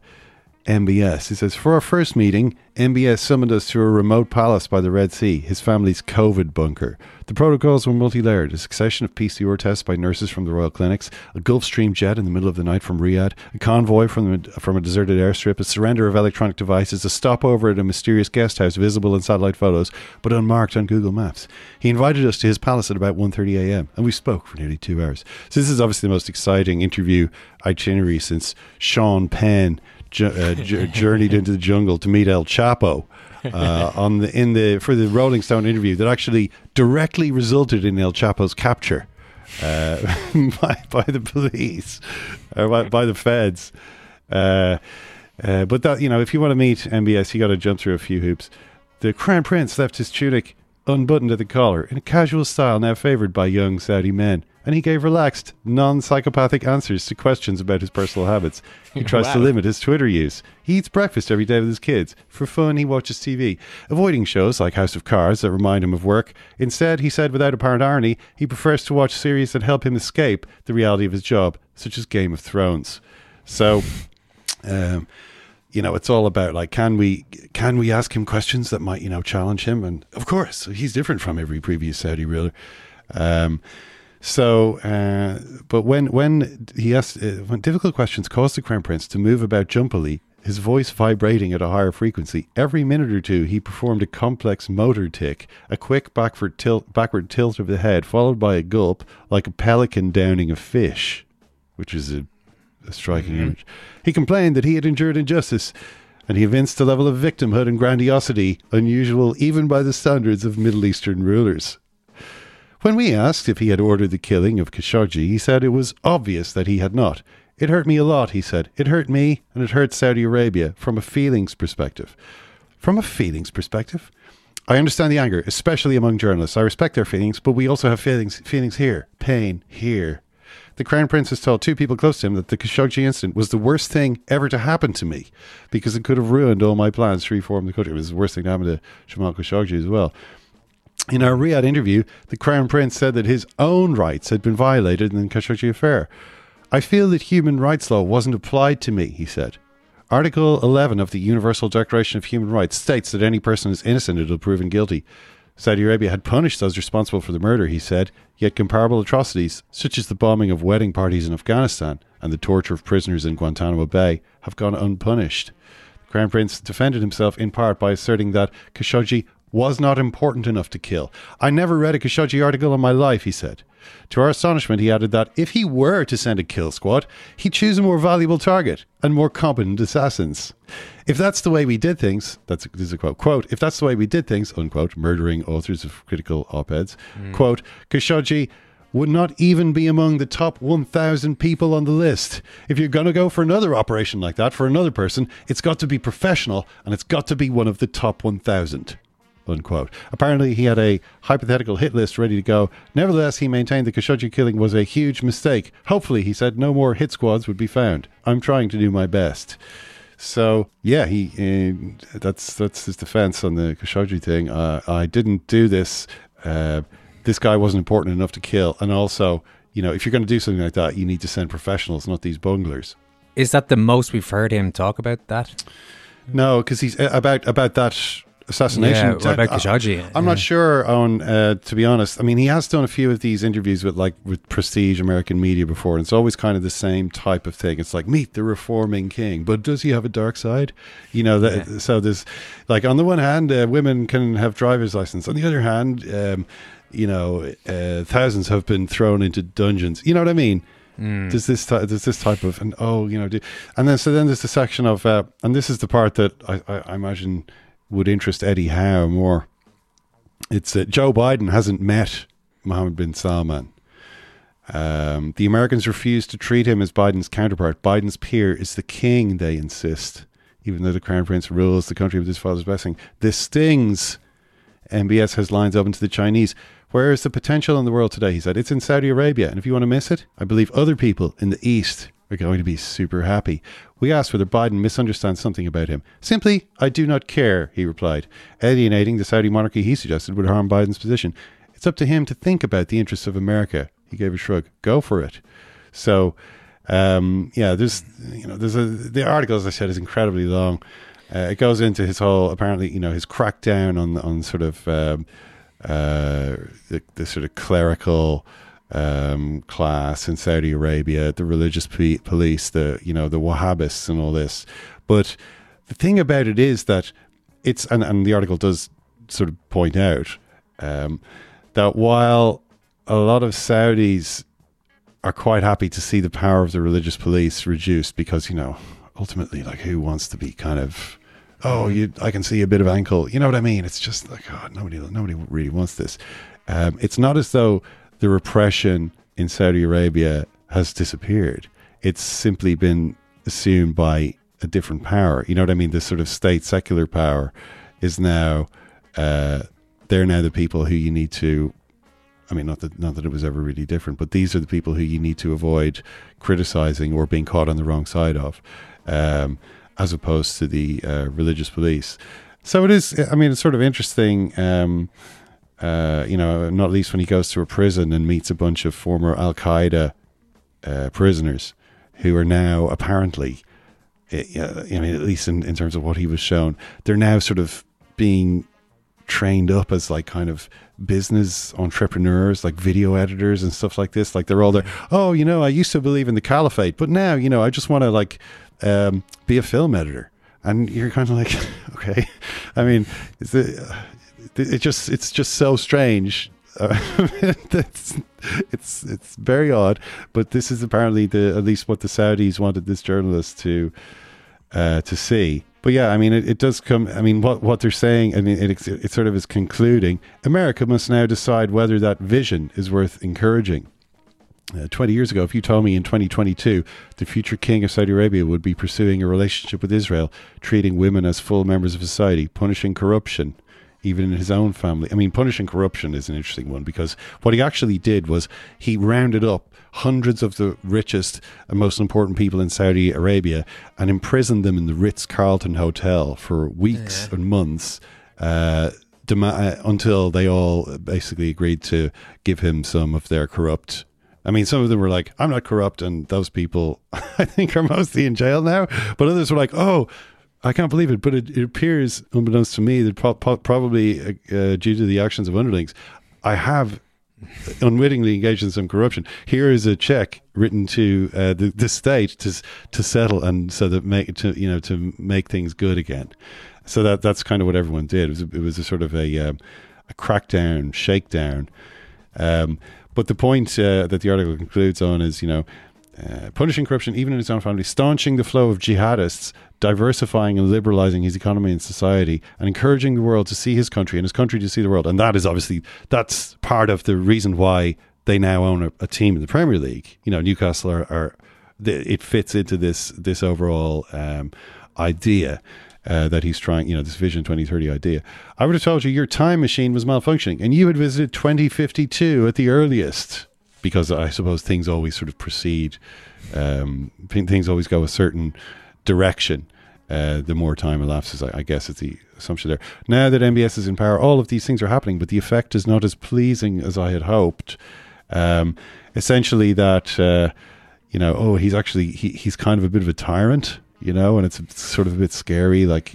MBS. He says, For our first meeting, MBS summoned us to a remote palace by the Red Sea, his family's COVID bunker. The protocols were multi layered a succession of PCR tests by nurses from the Royal Clinics, a Gulfstream jet in the middle of the night from Riyadh, a convoy from, the, from a deserted airstrip, a surrender of electronic devices, a stopover at a mysterious guest house visible in satellite photos, but unmarked on Google Maps. He invited us to his palace at about 1.30 a.m., and we spoke for nearly two hours. So this is obviously the most exciting interview itinerary since Sean Penn ju- uh, j- [laughs] journeyed into the jungle to meet El Chapo [laughs] uh, on the in the for the Rolling Stone interview that actually directly resulted in El Chapo's capture uh, [laughs] by by the police or by, by the feds. Uh, uh, but that you know, if you want to meet MBS, you got to jump through a few hoops. The Crown Prince left his tunic unbuttoned at the collar in a casual style now favoured by young Saudi men, and he gave relaxed, non-psychopathic answers to questions about his personal habits. He [laughs] tries to limit his Twitter use. He eats breakfast every day with his kids. For fun, he watches TV, avoiding shows like House of Cards that remind him of work. Instead, he said without apparent irony, he prefers to watch series that help him escape the reality of his job, such as Game of Thrones. So, um, you know, it's all about like, can we can we ask him questions that might you know challenge him? And of course, he's different from every previous Saudi ruler. Um, so, uh, but when when he asked uh, when difficult questions caused the crown prince to move about jumpily, his voice vibrating at a higher frequency, every minute or two he performed a complex motor tic, a quick backward tilt, backward tilt of the head, followed by a gulp, like a pelican downing a fish, which is a, a striking image. He complained that he had endured injustice. And he evinced a level of victimhood and grandiosity unusual even by the standards of Middle Eastern rulers. When we asked if he had ordered the killing of Khashoggi, he said it was obvious that he had not. It hurt me a lot, he said. It hurt me, and it hurt Saudi Arabia from a feelings perspective. From a feelings perspective? I understand the anger, especially among journalists. I respect their feelings, but we also have feelings feelings here. Pain here. The Crown Prince has told two people close to him that the Khashoggi incident was the worst thing ever to happen to me because it could have ruined all my plans to reform the country. It was the worst thing to happen to Jamal Khashoggi as well. In our Riyadh interview, the Crown Prince said that his own rights had been violated in the Khashoggi affair. I feel that human rights law wasn't applied to me, he said. Article 11 of the Universal Declaration of Human Rights states that any person is innocent until proven guilty. Saudi Arabia had punished those responsible for the murder, he said, yet comparable atrocities, such as the bombing of wedding parties in Afghanistan and the torture of prisoners in Guantanamo Bay, have gone unpunished. The Crown Prince defended himself in part by asserting that Khashoggi was not important enough to kill. I never read a Khashoggi article in my life, he said. To our astonishment, he added that if he were to send a kill squad, he'd choose a more valuable target and more competent assassins. If that's the way we did things, that's this is a quote, quote, if that's the way we did things, unquote, murdering authors of critical op-eds, Mm. quote, Khashoggi would not even be among the top 1,000 people on the list. If you're going to go for another operation like that for another person, it's got to be professional and it's got to be one of the top 1,000. Unquote. Apparently, he had a hypothetical hit list ready to go. Nevertheless, he maintained the Khashoggi killing was a huge mistake. Hopefully, he said, no more hit squads would be found. I'm trying to do my best. So yeah, he uh, that's that's his defense on the Khashoggi thing. Uh, I didn't do this. Uh, this guy wasn't important enough to kill, and also, you know, if you're going to do something like that, you need to send professionals, not these bunglers. Is that the most we've heard him talk about that? No, because he's uh, about about that assassination. Yeah, what about I- Khashoggi? I'm not sure. On uh, to be honest, I mean, he has done a few of these interviews with like with prestige American media before, and it's always kind of the same type of thing. It's like meet the reforming king, but does he have a dark side? You know, that, so there's like on the one hand, uh, women can have driver's license. On the other hand, um, you know, uh, thousands have been thrown into dungeons. You know what I mean? Mm. There's this there's this type of and oh you know do, and then so then there's the section of uh, and this is the part that I, I, I imagine would interest Eddie Howe more. It's that Joe Biden hasn't met Mohammed bin Salman. Um, the Americans refuse to treat him as Biden's counterpart. Biden's peer is the king, they insist, even though the crown prince rules the country with his father's blessing. This stings. MBS has lines open to the Chinese. Where is the potential in the world today? He said, It's in Saudi Arabia. And if you want to miss it, I believe other people in the East are going to be super happy. We asked whether Biden misunderstands something about him. Simply, I do not care, he replied. Alienating the Saudi monarchy, he suggested, would harm Biden's position. It's up to him to think about the interests of America. He gave a shrug. Go for it. So, um, yeah, there's, you know, there's a, the article, as I said, is incredibly long. Uh, it goes into his whole, apparently, you know, his crackdown on, on sort of, um, uh, the, the sort of clerical, um, class in Saudi Arabia, the religious pe- police, the you know the Wahhabists and all this. But the thing about it is that it's and, and the article does sort of point out um, that while a lot of Saudis are quite happy to see the power of the religious police reduced because you know ultimately like who wants to be kind of oh you I can see a bit of ankle. You know what I mean? It's just like oh nobody nobody really wants this. Um, it's not as though the repression in Saudi Arabia has disappeared it's simply been assumed by a different power. You know what I mean? This sort of state secular power is now uh, they're now the people who you need to. I mean, not that not that it was ever really different, but these are the people who you need to avoid criticizing or being caught on the wrong side of, um, as opposed to the uh, religious police. So it is. I mean, it's sort of interesting. Um, uh, you know, not least when he goes to a prison and meets a bunch of former Al Qaeda uh, prisoners who are now apparently, uh, I mean, at least in, in terms of what he was shown, they're now sort of being trained up as like kind of business entrepreneurs, like video editors and stuff like this. Like they're all there. Oh, you know, I used to believe in the caliphate, but now, you know, I just want to like um, be a film editor. And you're kind of like, [laughs] okay. I mean, it's, uh, it just it's just so strange. Uh, [laughs] it's, it's it's very odd, but this is apparently the at least what the Saudis wanted this journalist to uh, to see. But yeah, I mean, it, it does come. I mean, what what they're saying, I mean, it, it, it sort of is concluding. America must now decide whether that vision is worth encouraging. Uh, 20 years ago, if you told me in 2022 the future king of Saudi Arabia would be pursuing a relationship with Israel, treating women as full members of society, punishing corruption, even in his own family. I mean, punishing corruption is an interesting one because what he actually did was he rounded up hundreds of the richest and most important people in Saudi Arabia and imprisoned them in the Ritz Carlton Hotel for weeks yeah. and months. Uh, dem- uh, until they all basically agreed to give him some of their corrupt I mean, some of them were like, I'm not corrupt, and those people, [laughs] I think, are mostly in jail now. But others were like, oh, I can't believe it. But it, it appears, unbeknownst to me, that pro- pro- probably uh, uh, due to the actions of underlings, I have unwittingly engaged in some corruption. Here is a check written to uh, the, the state to to settle and so that make to you know to make things good again. So that that's kind of what everyone did. It was a, it was a sort of a um, a crackdown, shakedown. Um, but the point uh, that the article concludes on is, you know, uh, punishing corruption even in his own family, staunching the flow of jihadists, diversifying and liberalizing his economy and society, and encouraging the world to see his country and his country to see the world. And that is obviously that's part of the reason why they now own a, a team in the Premier League. You know, Newcastle are, are it fits into this this overall um, idea. Uh, that he's trying, you know, this Vision 2030 idea. I would have told you your time machine was malfunctioning and you had visited 2052 at the earliest because I suppose things always sort of proceed, um, things always go a certain direction. Uh, the more time elapses, I, I guess it's the assumption there. Now that MBS is in power, all of these things are happening, but the effect is not as pleasing as I had hoped. Um, essentially, that uh, you know, oh, he's actually he, he's kind of a bit of a tyrant, you know, and it's, it's sort of a bit scary. Like,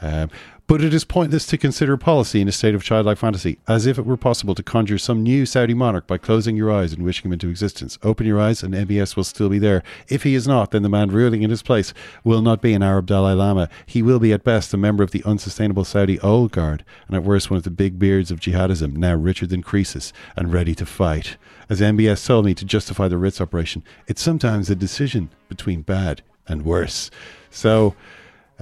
um, but it is pointless to consider policy in a state of childlike fantasy, as if it were possible to conjure some new Saudi monarch by closing your eyes and wishing him into existence. Open your eyes, and MBS will still be there. If he is not, then the man ruling in his place will not be an Arab Dalai Lama. He will be at best a member of the unsustainable Saudi old guard, and at worst one of the big beards of jihadism, now richer than Croesus and ready to fight. As MBS told me to justify the Ritz operation, it's sometimes a decision between bad and worse. So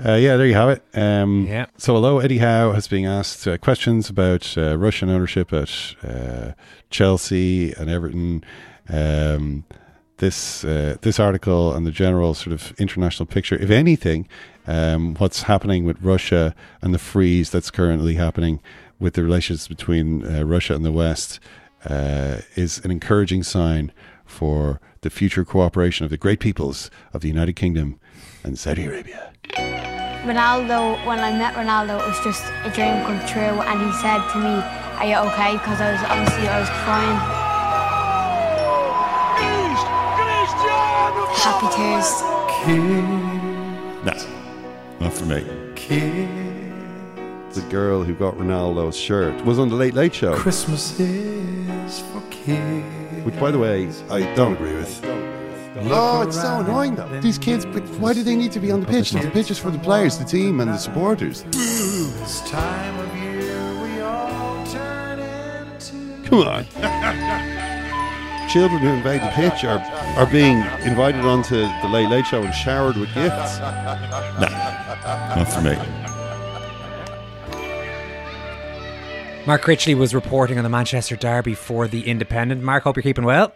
uh, yeah, there you have it. Um, yeah. So, although Eddie Howe has been asked uh, questions about uh, Russian ownership at uh, Chelsea and Everton, um, this uh, this article and the general sort of international picture, if anything, um, what's happening with Russia and the freeze that's currently happening with the relations between uh, Russia and the West is an encouraging sign for the future cooperation of the great peoples of the United Kingdom and Saudi Arabia. Ronaldo, when I met Ronaldo, it was just a dream come true, and he said to me, "Are you okay?" Because I was obviously I was crying. Happy tears. Nah, not for me. The girl who got Ronaldo's shirt was on the Late Late Show. Christmas is for kids. Which, by the way, I don't agree with. Oh, it's so annoying though. These kids, but why do they need to be on the pitch? The pitch is for the players, the team, and the supporters. This time of year we all turn into. Come on. [laughs] Children who invade the pitch are, are being invited onto the Late Late Show and showered with gifts. [laughs] Nah, not for me. Mark Critchley was reporting on the Manchester Derby for The Independent. Mark, hope you're keeping well.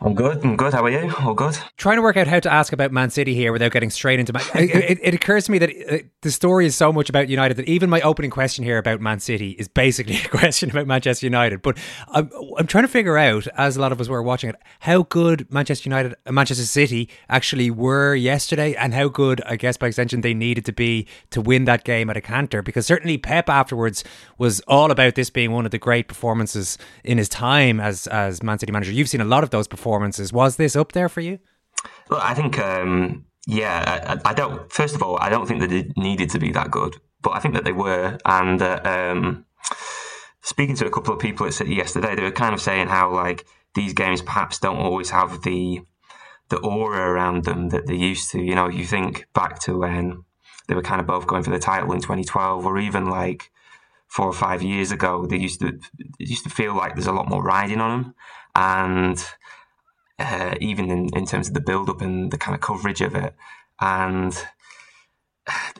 I'm good. I'm good. How are you? All good. Trying to work out how to ask about Man City here without getting straight into Man. it, it, it occurs to me that uh, the story is so much about United that even my opening question here about Man City is basically [laughs] a question about Manchester United. But I'm, I'm trying to figure out, as a lot of us were watching it, how good Manchester United, uh, Manchester City actually were yesterday, and how good, I guess, by extension, they needed to be to win that game at a canter. Because certainly Pep afterwards was all about this being one of the great performances in his time as as Man City manager. You've seen a lot of those performances. Was this up there for you? Well, I think, um, yeah, I, I, don't. First of all, I don't think that they needed to be that good, but I think that they were. And uh, um, speaking to a couple of people yesterday, they were kind of saying how like these games perhaps don't always have the the aura around them that they used to. You know, you think back to when they were kind of both going for the title in 2012, or even like four or five years ago, they used to it used to feel like there's a lot more riding on them, and uh, even in, in terms of the build up and the kind of coverage of it, and.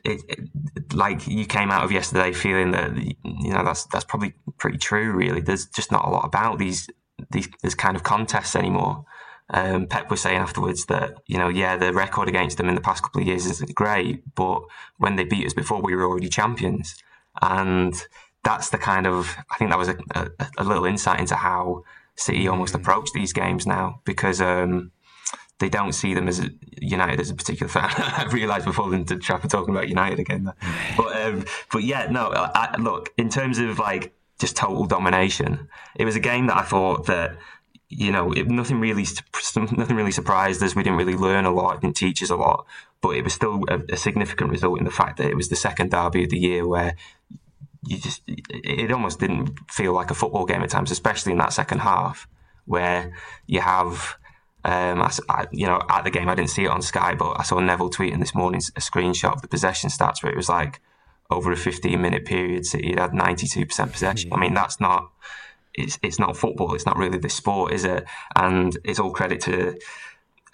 It, it, like you came out of yesterday feeling that you know that's that's probably pretty true. Really, there's just not a lot about these these this kind of contests anymore. Um, Pep was saying afterwards that you know, yeah, the record against them in the past couple of years isn't great, but when they beat us before, we were already champions, and that's the kind of I think that was a, a, a little insight into how City almost mm. approach these games now because um, they don't see them as United as a particular fan. [laughs] I realised before into trap of talking about United again, but um, but yeah, no. I, look, in terms of like just total domination, it was a game that I thought that you know, it, nothing really, nothing really surprised us. We didn't really learn a lot, didn't teach us a lot, but it was still a, a, significant result in the fact that it was the second derby of the year where you just, it almost didn't feel like a football game at times, especially in that second half where you have. Um, I, I, you know, at the game, I didn't see it on Sky, but I saw Neville tweeting this morning a screenshot of the possession stats where it was like over a 15 minute period, City had 92% possession. I mean, that's not it's it's not football. It's not really the sport, is it? And it's all credit to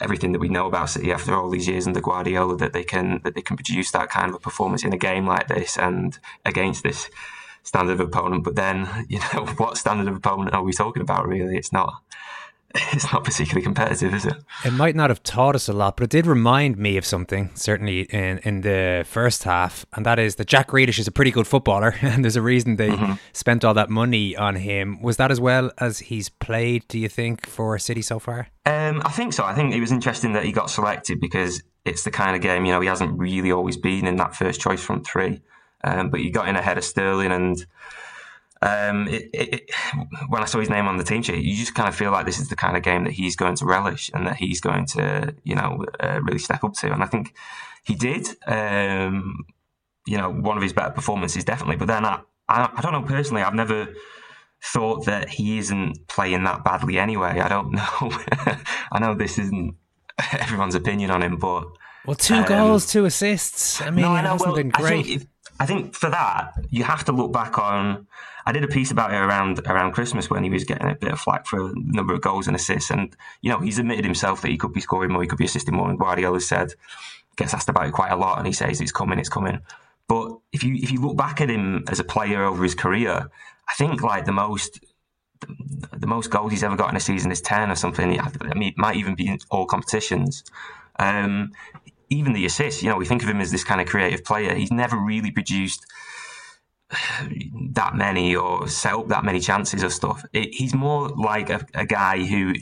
everything that we know about City after all these years under Guardiola that they can that they can produce that kind of a performance in a game like this and against this standard of opponent. But then, [laughs] you know, what standard of opponent are we talking about? Really, it's not [laughs] it's not particularly competitive, is it? It might not have taught us a lot, but it did remind me of something, certainly in, in the first half, and that is that Jack Grealish is a pretty good footballer, [laughs] and there's a reason they mm-hmm. spent all that money on him. Was that as well as he's played, do you think, for City so far? Um, I think so. I think it was interesting that he got selected because it's the kind of game, you know, he hasn't really always been in that first choice front three, um, but he got in ahead of Sterling and um, it, it, when I saw his name on the team sheet, you just kind of feel like this is the kind of game that he's going to relish and that he's going to, you know, uh, really step up to. And I think he did. Um, you know, one of his better performances, definitely. But then I, I, I, don't know personally. I've never thought that he isn't playing that badly anyway. I don't [laughs] know. I know this isn't everyone's opinion on him, but well, two um, goals, two assists. I mean, no, it hasn't well, been great. I think, for that you have to look back on I did a piece about it around around Christmas when he was getting a bit of flack for a number of goals and assists. And, you know, he's admitted himself that he could be scoring more, he could be assisting more. And Guardiola said, gets asked about it quite a lot, and he says it's coming, it's coming. But if you if you look back at him as a player over his career, I think like the most the most goals he's ever got in a season is ten or something. I mean, it might even be in all competitions. Um, even the assists, you know, we think of him as this kind of creative player. He's never really produced that many or set up that many chances of stuff. It, he's more like a, a, guy who,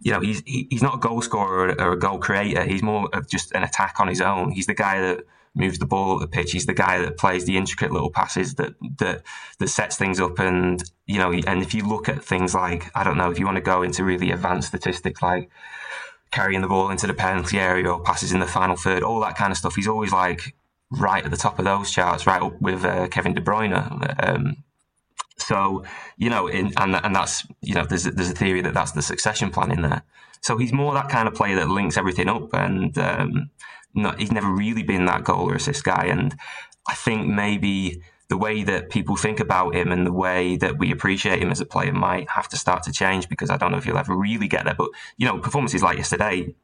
you know, he's he, he's not a goal scorer or, or, a goal creator. He's more of just an attack on his own. He's the guy that moves the ball up the pitch. He's the guy that plays the intricate little passes that that that sets things up. And you know, and if you look at things like I don't know, if you want to go into really advanced statistics like carrying the ball into the penalty area or passes in the final third, all that kind of stuff, he's always like right at the top of those charts, right up with uh, Kevin De Bruyne. Um, so you know, in, and and that's you know, there's there's a theory that that's the succession plan in there. So he's more that kind of player that links everything up, and um, not, he's never really been that goal or assist guy. And I think maybe the way that people think about him and the way that we appreciate him as a player might have to start to change because I don't know if he'll ever really get there. But you know, performances like yesterday,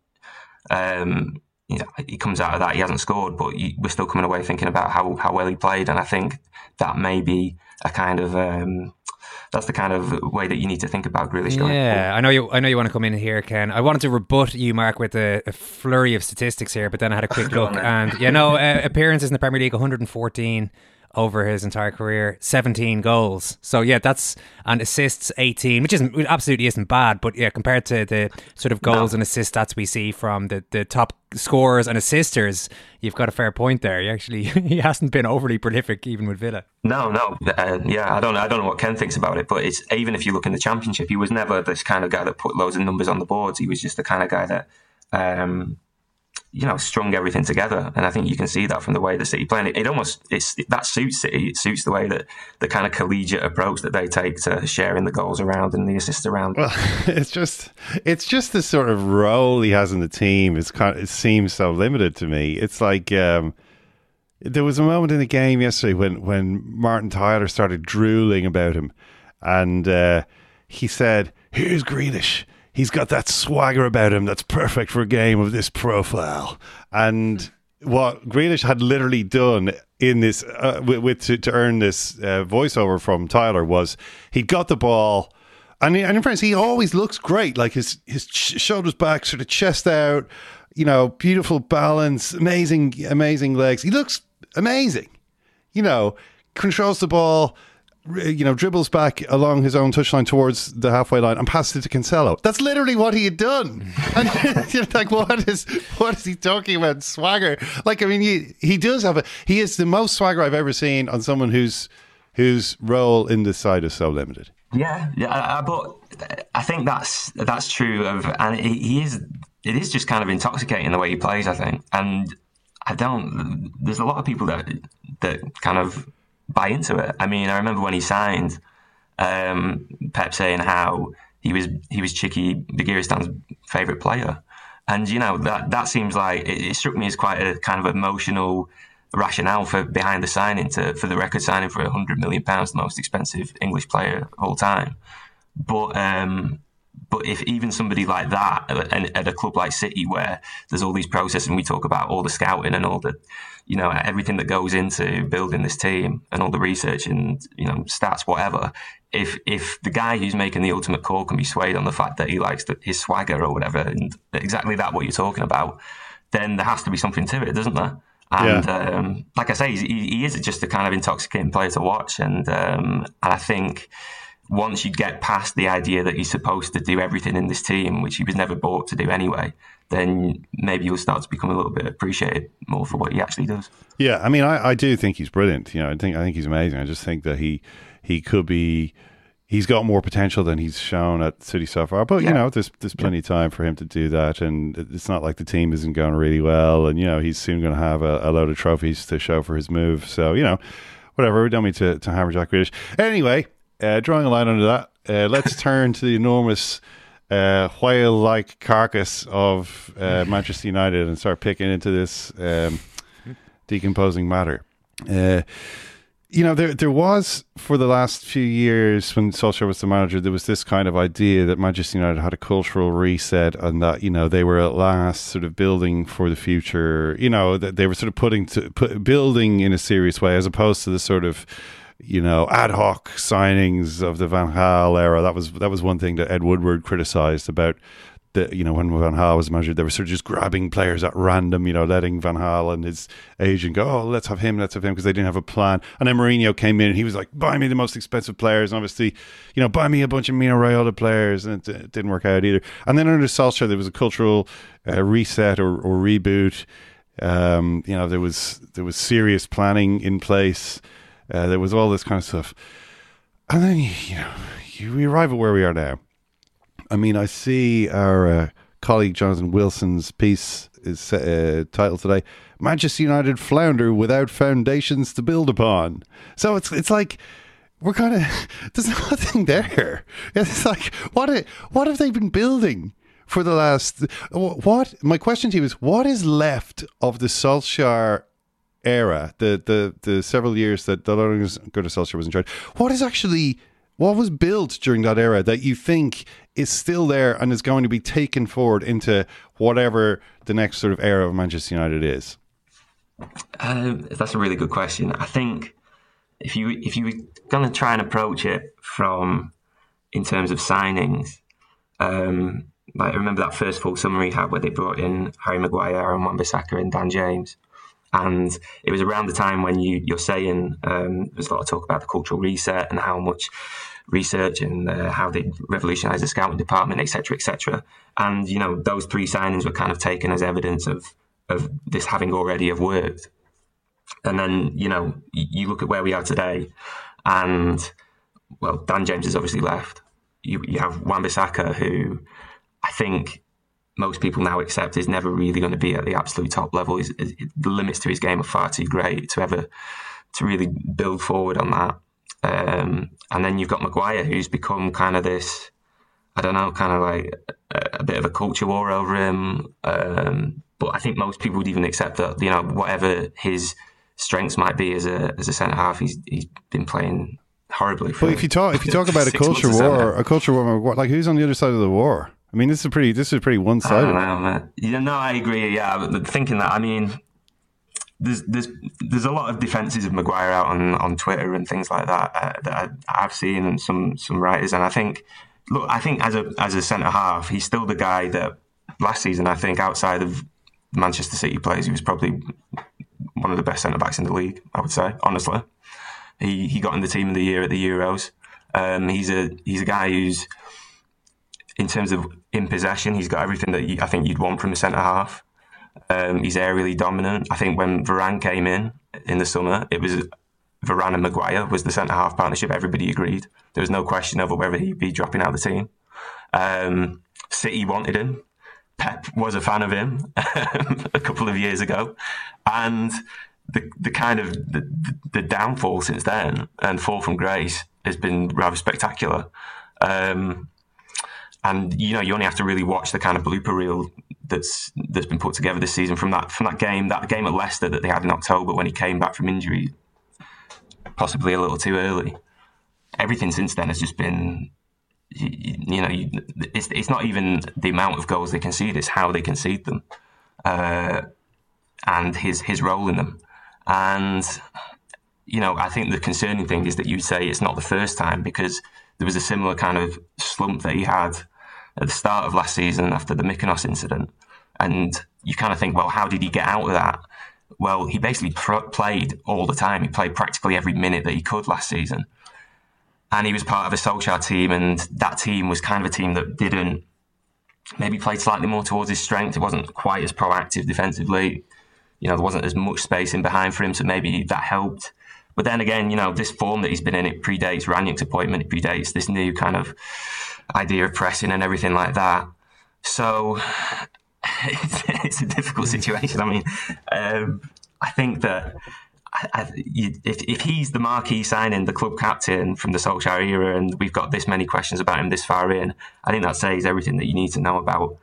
um, you know, he comes out of that, he hasn't scored, but we're still coming away thinking about how, how well he played. And I think that may be a kind of um, that's the kind of way that you need to think about Grealish going. Yeah, I know you. I know you want to come in here, Ken. I wanted to rebut you, Mark, with a, a flurry of statistics here, but then I had a quick [laughs] look, on and you know, uh, appearances in the Premier League, 114 over his entire career, 17 goals. So yeah, that's and assists 18, which isn't absolutely isn't bad, but yeah, compared to the sort of goals and assist stats we see from the the top scorers and assisters, you've got a fair point there. He actually [laughs] he hasn't been overly prolific even with Villa. No, no, uh, yeah, I don't, I don't know what Ken thinks about it, but it's even if you look in the championship, he was never this kind of guy that put loads of numbers on the boards. He was just the kind of guy that, um, you know, strung everything together, and I think you can see that from the way the City play. And it, it almost it's that suits City. It suits the way that the kind of collegiate approach that they take to sharing the goals around and the assists around. Well, [laughs] it's just it's just the sort of role he has in the team. It's kind of, it seems so limited to me. It's like um, there was a moment in the game yesterday when when Martin Tyler started drooling about him, and uh, he said, "Here's Grealish." He's got that swagger about him that's perfect for a game of this profile. And what Grealish had literally done in this uh, with, with to, to earn this uh, voiceover from Tyler was he got the ball and, and in fairness, he always looks great. Like his his shoulders back, sort of chest out, you know, beautiful balance, amazing, amazing legs. He looks amazing. You know, controls the ball, you know, dribbles back along his own touchline towards the halfway line and passes it to Cancelo. That's literally what he had done. [laughs] And [laughs] you're like, what is what is he talking about? Swagger. Like, I mean, he he does have a he is the most swagger I've ever seen on someone whose whose role in this side is so limited. Yeah, yeah, but I think that's that's true of, and he is. It is just kind of intoxicating the way he plays. I think, and I don't. There's a lot of people that that kind of buy into it. I mean, I remember when he signed, um, Pep saying how he was he was Txiki Begiristain's favorite player, and you know that that seems like it, it struck me as quite a kind of emotional rationale for behind the signing to for the record signing for a hundred million pounds, the most expensive English player of all time. But um, but if even somebody like that at, at a club like City, where there's all these processes, and we talk about all the scouting and all the, you know, everything that goes into building this team and all the research and you know stats, whatever. If if the guy who's making the ultimate call can be swayed on the fact that he likes the, his swagger or whatever, and exactly that what you're talking about, then there has to be something to it, doesn't there? And Yeah. um, like I say, he, he is just a kind of intoxicating player to watch, and um, and I think once you get past the idea that he's supposed to do everything in this team, which he was never bought to do anyway, then maybe you'll start to become a little bit appreciated more for what he actually does. Yeah, I mean, I, I do think he's brilliant. You know, I think I think he's amazing. I just think that he he could be. He's got more potential than he's shown at City so far, but you know, there's there's plenty of time for him to do that, and it's not like the team isn't going really well, and you know, he's soon going to have a, a load of trophies to show for his move. So you know, whatever. We don't mean to to hammer Jack Grealish. Anyway, uh, drawing a line under that, uh, let's [laughs] turn to the enormous uh, whale-like carcass of uh, [laughs] Manchester United and start picking into this um, decomposing matter. Uh, you know, there there was for the last few years when Solskjaer was the manager, there was this kind of idea that Manchester United had a cultural reset and that you know they were at last sort of building for the future. You know, that they were sort of putting to put, building in a serious way as opposed to the sort of you know ad hoc signings of the Van Gaal era. That was that was one thing that Ed Woodward criticized about the you know when Van Gaal was manager, they were sort of just grabbing players at random, you know, letting Van Gaal and his agent go, oh, let's have him, let's have him, because they didn't have a plan. And then Mourinho came in and he was like, buy me the most expensive players, and obviously, you know, buy me a bunch of Mino Raiola players, and it, it didn't work out either. And then under Solskjaer, there was a cultural uh, reset or, or reboot. Um, you know, there was there was serious planning in place. Uh, there was all this kind of stuff, and then you, know, we arrive at where we are now. I mean, I see our uh, colleague Jonathan Wilson's piece is uh, titled today "Manchester United flounder without foundations to build upon." So it's it's like we're kind of [laughs] there's nothing there. It's like what what have they been building for the last what? My question to you is what is left of the Solskjaer era, the the the several years that the Gunnar Solskjaer was in charge? What is actually what was built during that era that you think is still there and is going to be taken forward into whatever the next sort of era of Manchester United is? Uh, that's a really good question. I think if you if you were going to try and approach it from in terms of signings, um, like I remember that first full summary had where they brought in Harry Maguire, and Wan-Bissaka, and Dan James. And it was around the time when you, you're saying um, there's a lot of talk about the cultural reset and how much research and uh, how they revolutionised the scouting department, etc., etc. And you know those three signings were kind of taken as evidence of of this having already have worked. And then you know you look at where we are today, and well, Dan James has obviously left. You, you have Wan-Bissaka, who I think most people now accept is never really going to be at the absolute top level. He's, the limits to his game are far too great to ever to really build forward on that. Um, and then you've got Maguire, who's become kind of this, I don't know, kind of like a, a bit of a culture war over him. Um, but I think most people would even accept that, you know, whatever his strengths might be as a as a centre half, he's he's been playing horribly. But if you talk if you talk [laughs] about a culture war, a culture war, like who's on the other side of the war? I mean, this is pretty. This is pretty one sided. Know, man. Yeah, no, I agree. Yeah, but thinking that, I mean, there's there's there's a lot of defenses of Maguire out on, on Twitter and things like that uh, that I, have seen and some some writers, and I think, look, I think as a as a centre half, he's still the guy that last season I think outside of Manchester City players, he was probably one of the best centre backs in the league. I would say, honestly, he he got in the team of the year at the Euros. Um, he's a he's a guy who's in terms of in possession, he's got everything that you, I think you'd want from a centre half. Um, he's aerially dominant. I think when Varane came in in the summer, it was Varane and Maguire was the centre half partnership. Everybody agreed. There was no question over whether he'd be dropping out of the team. Um, City wanted him. Pep was a fan of him [laughs] a couple of years ago, and the the kind of the, the downfall since then and fall from grace has been rather spectacular. Um, and you know you only have to really watch the kind of blooper reel that's that's been put together this season from that from that game that game at Leicester that they had in October when he came back from injury, possibly a little too early. Everything since then has just been, you, you know, you, it's it's not even the amount of goals they concede; it's how they concede them, uh, and his his role in them. And you know, I think the concerning thing is that you say it's not the first time because there was a similar kind of slump that he had at the start of last season after the Mykonos incident. And you kind of think, well, how did he get out of that? Well, he basically pr- played all the time. He played practically every minute that he could last season. And he was part of a Solskjaer team, and that team was kind of a team that didn't maybe played slightly more towards his strength. It wasn't quite as proactive defensively. You know, there wasn't as much space in behind for him, so maybe that helped. But then again, you know, this form that he's been in, it predates Rangnick's appointment. It predates this new kind of idea of pressing and everything like that. So [sighs] it's, it's a difficult situation. I mean, um, I think that I, I, you, if, if he's the marquee signing, the club captain from the Solskjaer era, and we've got this many questions about him this far in, I think that says everything that you need to know about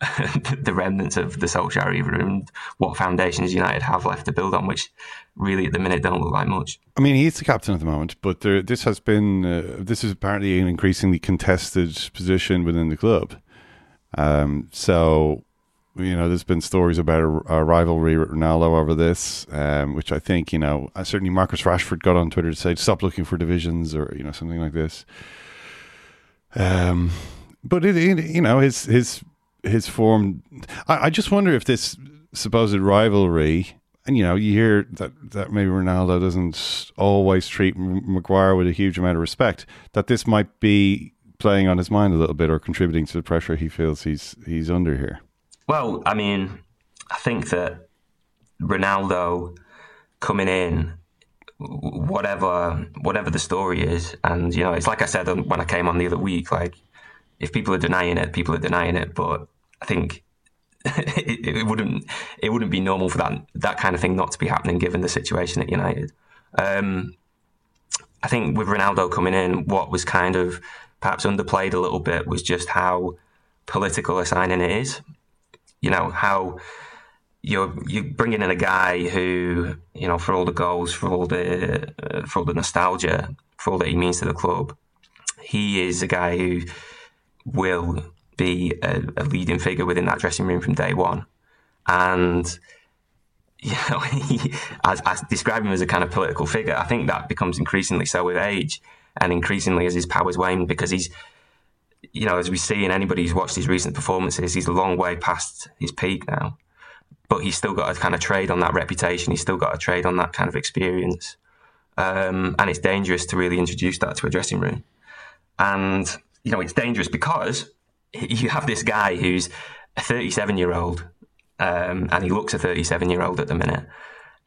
[laughs] the remnants of the Solskjaer era and what foundations United have left to build on, which really at the minute don't look like much. I mean, he's the captain at the moment, but there, this has been uh, this is apparently an increasingly contested position within the club. Um, so you know, there's been stories about a, a rivalry with Ronaldo over this, um, which I think you know uh, certainly Marcus Rashford got on Twitter to say stop looking for divisions or you know something like this. Um, but it, you know his his his form. I, I just wonder if this supposed rivalry, and you know, you hear that that maybe Ronaldo doesn't always treat Maguire with a huge amount of respect. That this might be playing on his mind a little bit or contributing to the pressure he feels he's he's under here. Well, I mean, I think that Ronaldo coming in whatever whatever the story is and you know it's like i said when i came on the other week like if people are denying it, people are denying it. But I think it, [laughs] it, wouldn't it wouldn't be normal for that that kind of thing not to be happening given the situation at United. Um, I think with Ronaldo coming in, what was kind of perhaps underplayed a little bit was just how political a signing it is. You know how you're you're bringing in a guy who you know for all the goals, for all the uh, for all the nostalgia, for all that he means to the club. He is a guy who will be a, a leading figure within that dressing room from day one. And [laughs] you know, he, as, as describe him as a kind of political figure. I think that becomes increasingly so with age, and increasingly as his powers wane, because he's, you know, as we see in anybody who's watched his recent performances, he's a long way past his peak now. But he's still got to kind of trade on that reputation. He's still got to trade on that kind of experience, um, and it's dangerous to really introduce that to a dressing room. And you know, it's dangerous because you have this guy who's a 37 year old um, and he looks a 37 year old at the minute.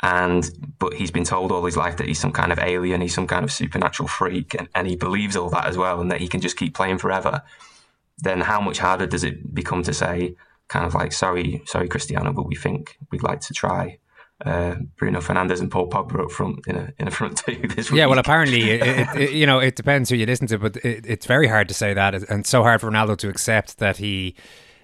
And but he's been told all his life that he's some kind of alien, he's some kind of supernatural freak, and, and he believes all that as well, and that he can just keep playing forever. Then how much harder does it become to say, kind of like, sorry, sorry, Cristiano, but we think we'd like to try uh, Bruno Fernandes and Paul Pogba up front in a in a front [laughs] two this week. Yeah, well, apparently, [laughs] it, it, it, you know, it depends who you listen to, but it's very hard to say that, and so hard for Ronaldo to accept that he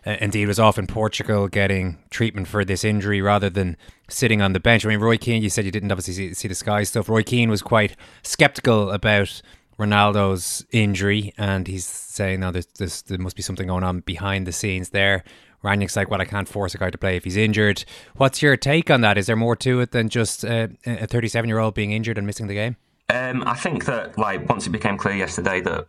uh, indeed was off in Portugal getting treatment for this injury rather than sitting on the bench. I mean, Roy Keane, you said you didn't obviously see, see the Sky stuff. Roy Keane was quite skeptical about Ronaldo's injury, and he's saying now there's, there's, there must be something going on behind the scenes there. Rangnick's like, well, I can't force a guy to play if he's injured. What's your take on that? Is there more to it than just uh, a 37 year old being injured and missing the game? Um, I think that, like, once it became clear yesterday that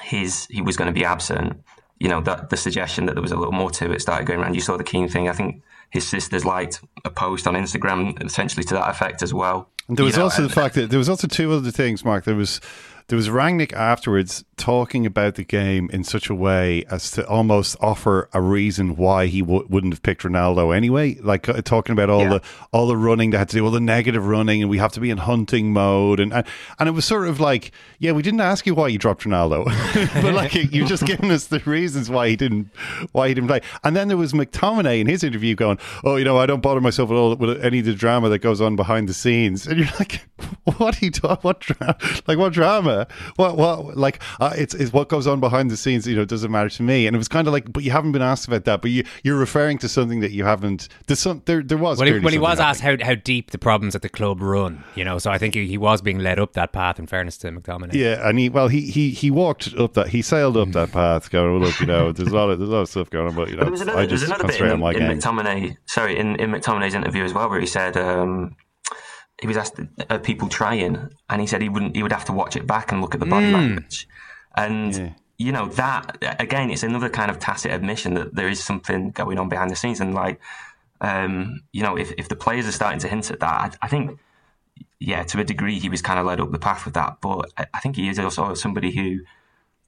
his he was going to be absent, you know, that the suggestion that there was a little more to it started going around. You saw the Keane thing. I think his sisters liked a post on Instagram essentially to that effect as well. And there was you know, also and, the fact that there was also two other things, Mark. There was there was Rangnick afterwards talking about the game in such a way as to almost offer a reason why he w- wouldn't have picked Ronaldo anyway. Like uh, talking about all yeah. the all the running they had to do, all the negative running, and we have to be in hunting mode, and and, and it was sort of like, yeah, we didn't ask you why you dropped Ronaldo, [laughs] but like you're just given us the reasons why he didn't why he didn't play. And then there was McTominay in his interview going, oh, you know, I don't bother myself at all with any of the drama that goes on behind the scenes, and you're like, [laughs] what he what drama? Like what drama? [laughs] What what like uh, it's it's what goes on behind the scenes. You know, doesn't matter to me. And it was kind of like, but you haven't been asked about that. But you you're referring to something that you haven't. There's some there there was. Well, he, well, he was happening. asked how how deep the problems at the club run. You know, so I think he, he was being led up that path. In fairness to McTominay. Yeah, and he well he he he walked up that he sailed up that path. Going, well, look, you know, there's a lot of there's a lot of stuff going on, but you know, but another, I just another concentrate bit on my in, in game. McTominay. Sorry, in in McTominay's interview as well, where he said. Um, he was asked uh, people trying, and he said he wouldn't. He would have to watch it back and look at the body Mm. language, and Yeah. you know that again, it's another kind of tacit admission that there is something going on behind the scenes, and like, um, you know, if if the players are starting to hint at that, I, I think, yeah, to a degree, he was kind of led up the path with that, but I, I think he is also somebody who.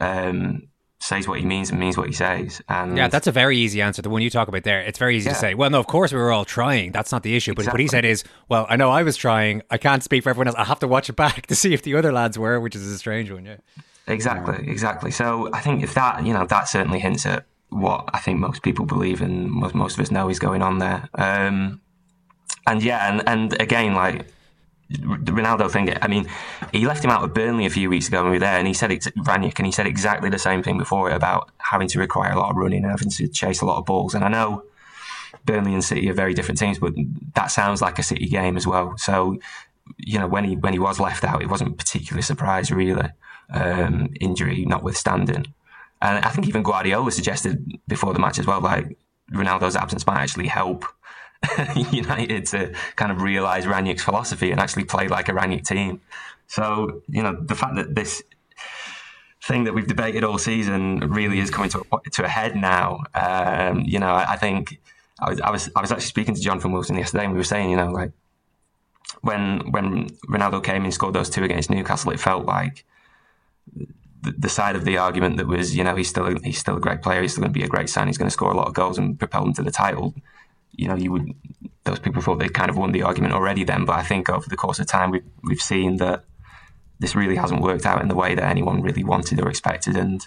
Um, says what he means and means what he says and Yeah, that's a very easy answer. The one you talk about there, it's very easy Yeah. to say. Well, no, of course we were all trying. That's not the issue. But what he said is, well, I know I was trying. I can't speak for everyone else. I have to watch it back [laughs] to see if the other lads were, which is a strange one. Yeah. Exactly, exactly. So I think if that, you know, that certainly hints at what I think most people believe and most, most of us know is going on there. Um, and yeah, and, and again, like the Ronaldo thing, I mean, he left him out of Burnley a few weeks ago when we were there, and he said it, Rangnick, and he said exactly the same thing before it about having to require a lot of running and having to chase a lot of balls. And I know Burnley and City are very different teams, but that sounds like a City game as well. So, you know, when he when he was left out, it wasn't particularly surprised really, um, injury notwithstanding. And I think even Guardiola suggested before the match as well, like Ronaldo's absence might actually help [laughs] United to kind of realise Rangnick's philosophy and actually play like a Ranić team. So, you know, the fact that this thing that we've debated all season really is coming to a, to a head now. Um, you know, I, I think I was, I was I was actually speaking to Jonathan Wilson yesterday, and we were saying, you know, like when when Ronaldo came and scored those two against Newcastle, it felt like the, the side of the argument that was, you know, he's still a, he's still a great player, he's still going to be a great sign, he's going to score a lot of goals and propel them to the title. You know, you would those people thought they'd kind of won the argument already then, but I think over the course of time we've we've seen that this really hasn't worked out in the way that anyone really wanted or expected, and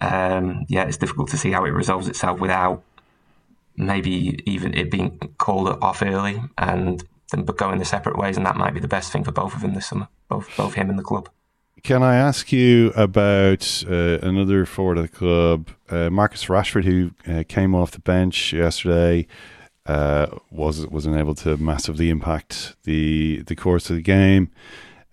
um, yeah, it's difficult to see how it resolves itself without maybe even it being called off early and them going their separate ways, and that might be the best thing for both of them this summer, both both him and the club. Can I ask you about uh, another forward of the club, uh, Marcus Rashford, who uh, came off the bench yesterday, uh, was wasn't able to massively impact the the course of the game,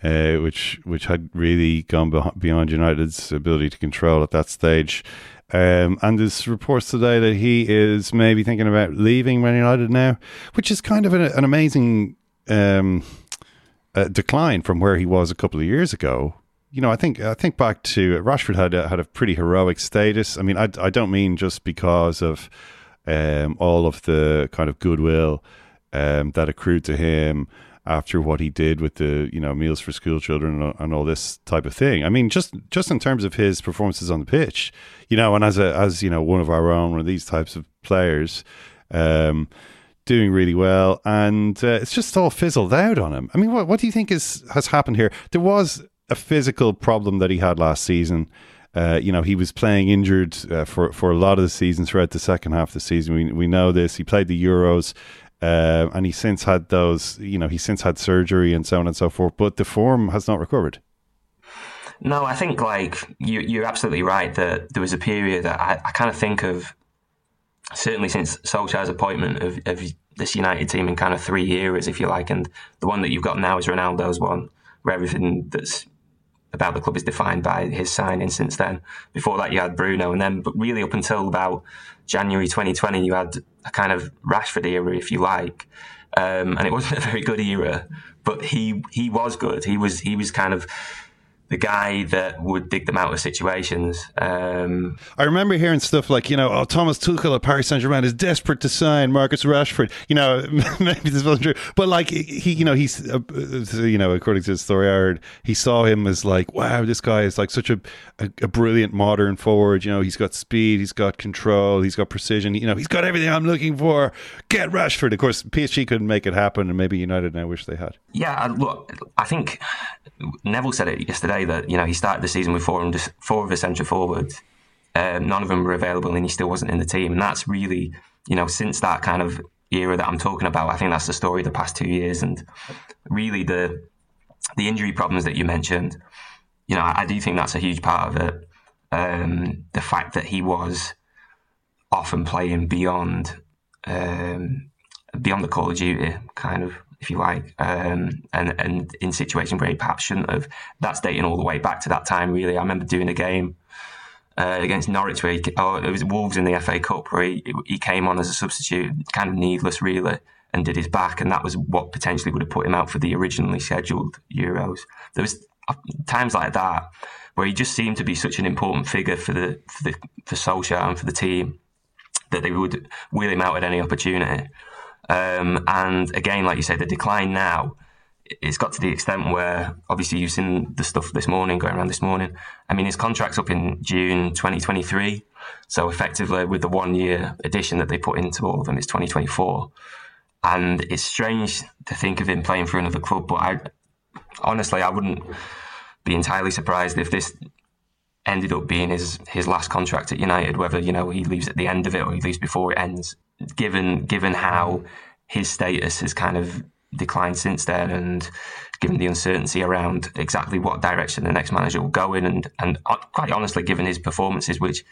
uh, which which had really gone beyond United's ability to control at that stage. Um, and there's reports today that he is maybe thinking about leaving Man United now, which is kind of an, an amazing um, uh, decline from where he was a couple of years ago. You know, I think I think back to Rashford had a, had a pretty heroic status. I mean, I, I don't mean just because of um, all of the kind of goodwill um, that accrued to him after what he did with the you know meals for school children and, all this type of thing. I mean, just just in terms of his performances on the pitch, you know, and as a as you know one of our own, one of these types of players. Um, doing really well, and uh, it's just all fizzled out on him. I mean, what what do you think is has happened here? There was a physical problem that he had last season. Uh, you know, he was playing injured uh, for for a lot of the season throughout the second half of the season. We we know this. He played the Euros. Uh, and he since had those, you know, he since had surgery and so on and so forth, but the form has not recovered. No, I think like you, you're absolutely right that there was a period that I, I kind of think of certainly since Solskjaer's appointment of, of this United team in kind of three years, if you like, and the one that you've got now is Ronaldo's one, where everything that's about the club is defined by his signing since then. Before that, you had Bruno, and then, but really up until about January 2020, you had a kind of Rashford era, if you like, um, and it wasn't a very good era, but he he was good. He was he was kind of the guy that would dig them out of situations. Um, I remember hearing stuff like, you know, oh, Thomas Tuchel at Paris Saint Germain is desperate to sign Marcus Rashford. You know, [laughs] maybe this wasn't true, but like he, you know, he's, uh, you know, according to the story I heard, he saw him as like, wow, this guy is like such a, a, a brilliant modern forward. You know, he's got speed, he's got control, he's got precision. You know, he's got everything I'm looking for. Get Rashford. Of course, PSG couldn't make it happen, and maybe United now wish they had. Yeah, look, I think Neville said it yesterday that you know he started the season with four, four of the centre forwards. Um, none of them were available, and he still wasn't in the team. And that's really, you know, since that kind of era that I'm talking about, I think that's the story of the past two years. And really, the the injury problems that you mentioned, you know, I, I do think that's a huge part of it. Um, the fact that he was often playing beyond um, beyond the call of duty, kind of if you like, um, and and in situations where he perhaps shouldn't have. That's dating all the way back to that time. Really, I remember doing a game uh, against Norwich where he, oh, it was Wolves in the FA Cup where he, he came on as a substitute, kind of needless, really, and did his back, and that was what potentially would have put him out for the originally scheduled Euros. There was uh, times like that where he just seemed to be such an important figure for the for the for Solskjaer and for the team that they would wheel him out at any opportunity. Um, and again, like you say, the decline now, it's got to the extent where obviously you've seen the stuff this morning going around this morning. I mean, his contract's up in June 2023. So effectively, with the one year addition that they put into all of them, it's 2024. And it's strange to think of him playing for another club, but I honestly, I wouldn't be entirely surprised if this ended up being his his last contract at United, whether you know he leaves at the end of it or he leaves before it ends given given how his status has kind of declined since then, and given the uncertainty around exactly what direction the next manager will go in, and and quite honestly, given his performances, which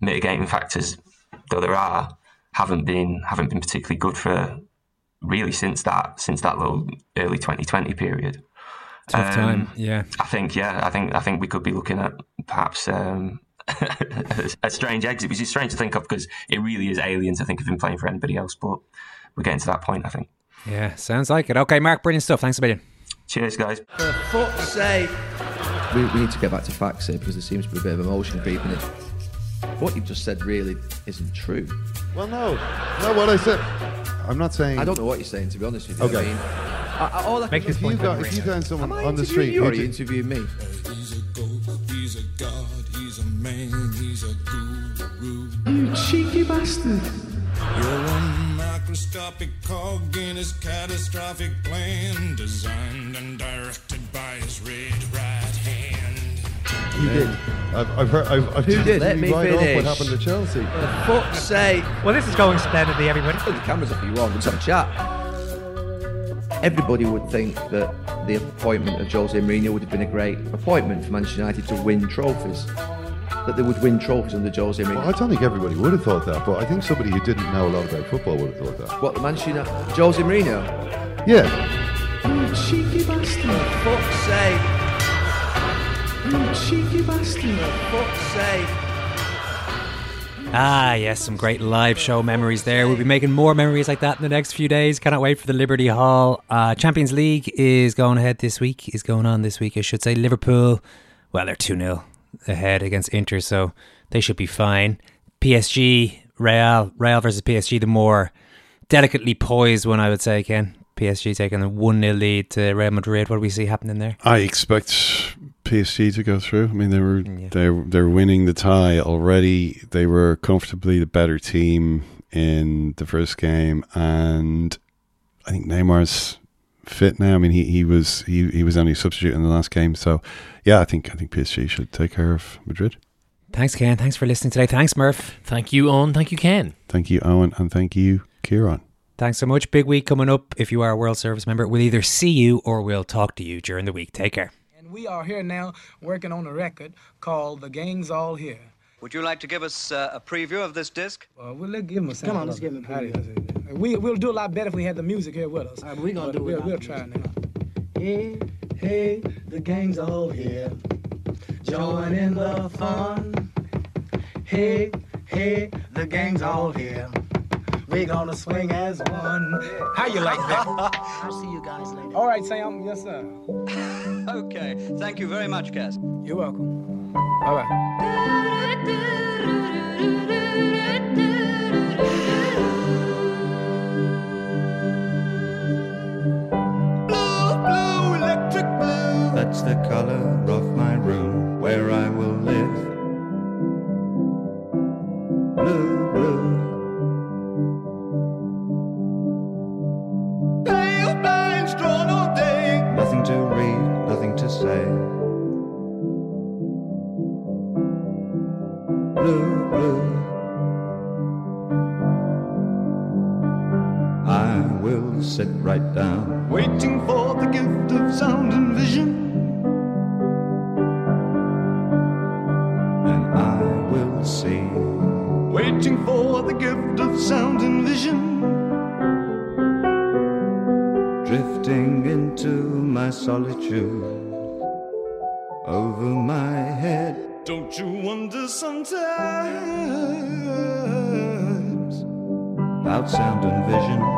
mitigating factors though there are, haven't been haven't been particularly good for really since that since that little early 2020 period. Tough um, time, yeah. I think, yeah, I think I think we could be looking at perhaps um, [laughs] a strange exit, which is strange to think of because it really is alien to think of him playing for anybody else. But we're getting to that point, I think. Yeah, sounds like it. Okay, Mark, brilliant stuff. Thanks a million. Cheers, guys. For fuck's sake. We, we need to get back to facts here because there seems to be a bit of emotion creeping in. What you've just said really isn't true. Well, no. No, what I said. I'm not saying. I don't know what you're saying, to be honest with you. Okay. I mean, I, I, all I Make can this If you point. got, if you found someone Am I on the street, you or are who you did- interviewing me? He's a ghost, he's a god, he's a man, he's a guru. You cheeky bastard. You're one microscopic cog in his catastrophic plan, designed and directed by his red right hand. He did. I've, I've heard. I've, I've Who did? Let me right off finish. what happened to Chelsea. For fuck's sake. Well, this is going splendidly, everybody. Put the cameras up if you want. Let's have a chat. Everybody would think that the appointment of Jose Mourinho would have been a great appointment for Manchester United to win trophies. That they would win trophies under Jose Mourinho. Well, I don't think everybody would have thought that, but I think somebody who didn't know a lot about football would have thought that. What, the Manchester United? Jose Mourinho? Yeah. You cheeky bastard. For fuck's sake. Cheeky bastard. Ah, yes, some great live show memories there. We'll be making more memories like that in the next few days. Cannot wait for the Liberty Hall. Uh, Champions League is going ahead this week, is going on this week, I should say. Liverpool, well, they're 2 0 ahead against Inter, so they should be fine. PSG, Real, Real versus PSG, the more delicately poised one, I would say, Ken. PSG taking a 1 0 lead to Real Madrid. What do we see happening there? I expect PSG to go through. I mean, they were they they're winning the tie already. They were comfortably the better team in the first game, and I think Neymar's fit now. I mean, he, he was he, he was only a substitute in the last game, so yeah, I think I think PSG should take care of Madrid. Thanks, Ken. Thanks for listening today. Thanks, Murph. Thank you, Owen. Thank you, Ken. Thank you, Owen, and thank you, Kieran. Thanks so much. Big week coming up. If you are a World Service member, we'll either see you or we'll talk to you during the week. Take care. And we are here now working on a record called The Gang's All Here. Would you like to give us uh, a preview of this disc? Uh, we'll let, give him a sample. Come on, let's give it. him a preview. We, we'll do a lot better if we had the music here with us. All right, we're gonna do it we'll, without we'll the try music. now. Hey, hey, the gang's all here. Join in the fun. Hey, hey, the gang's all here. We gonna swing as one. How you like that? [laughs] I'll see you guys later. All right, Sam. Yes, sir. [laughs] Okay, thank you very much, Cass. You're welcome. All right. Blue, electric blue. That's the color of my room where I will live. Blue, blue. Nothing to read, nothing to say. Blue, blue. I will sit right down, waiting for the gift of sound and vision. And I will see, waiting for the gift of sound and vision. Drifting into my solitude, over my head. Don't you wonder sometimes about sound and vision?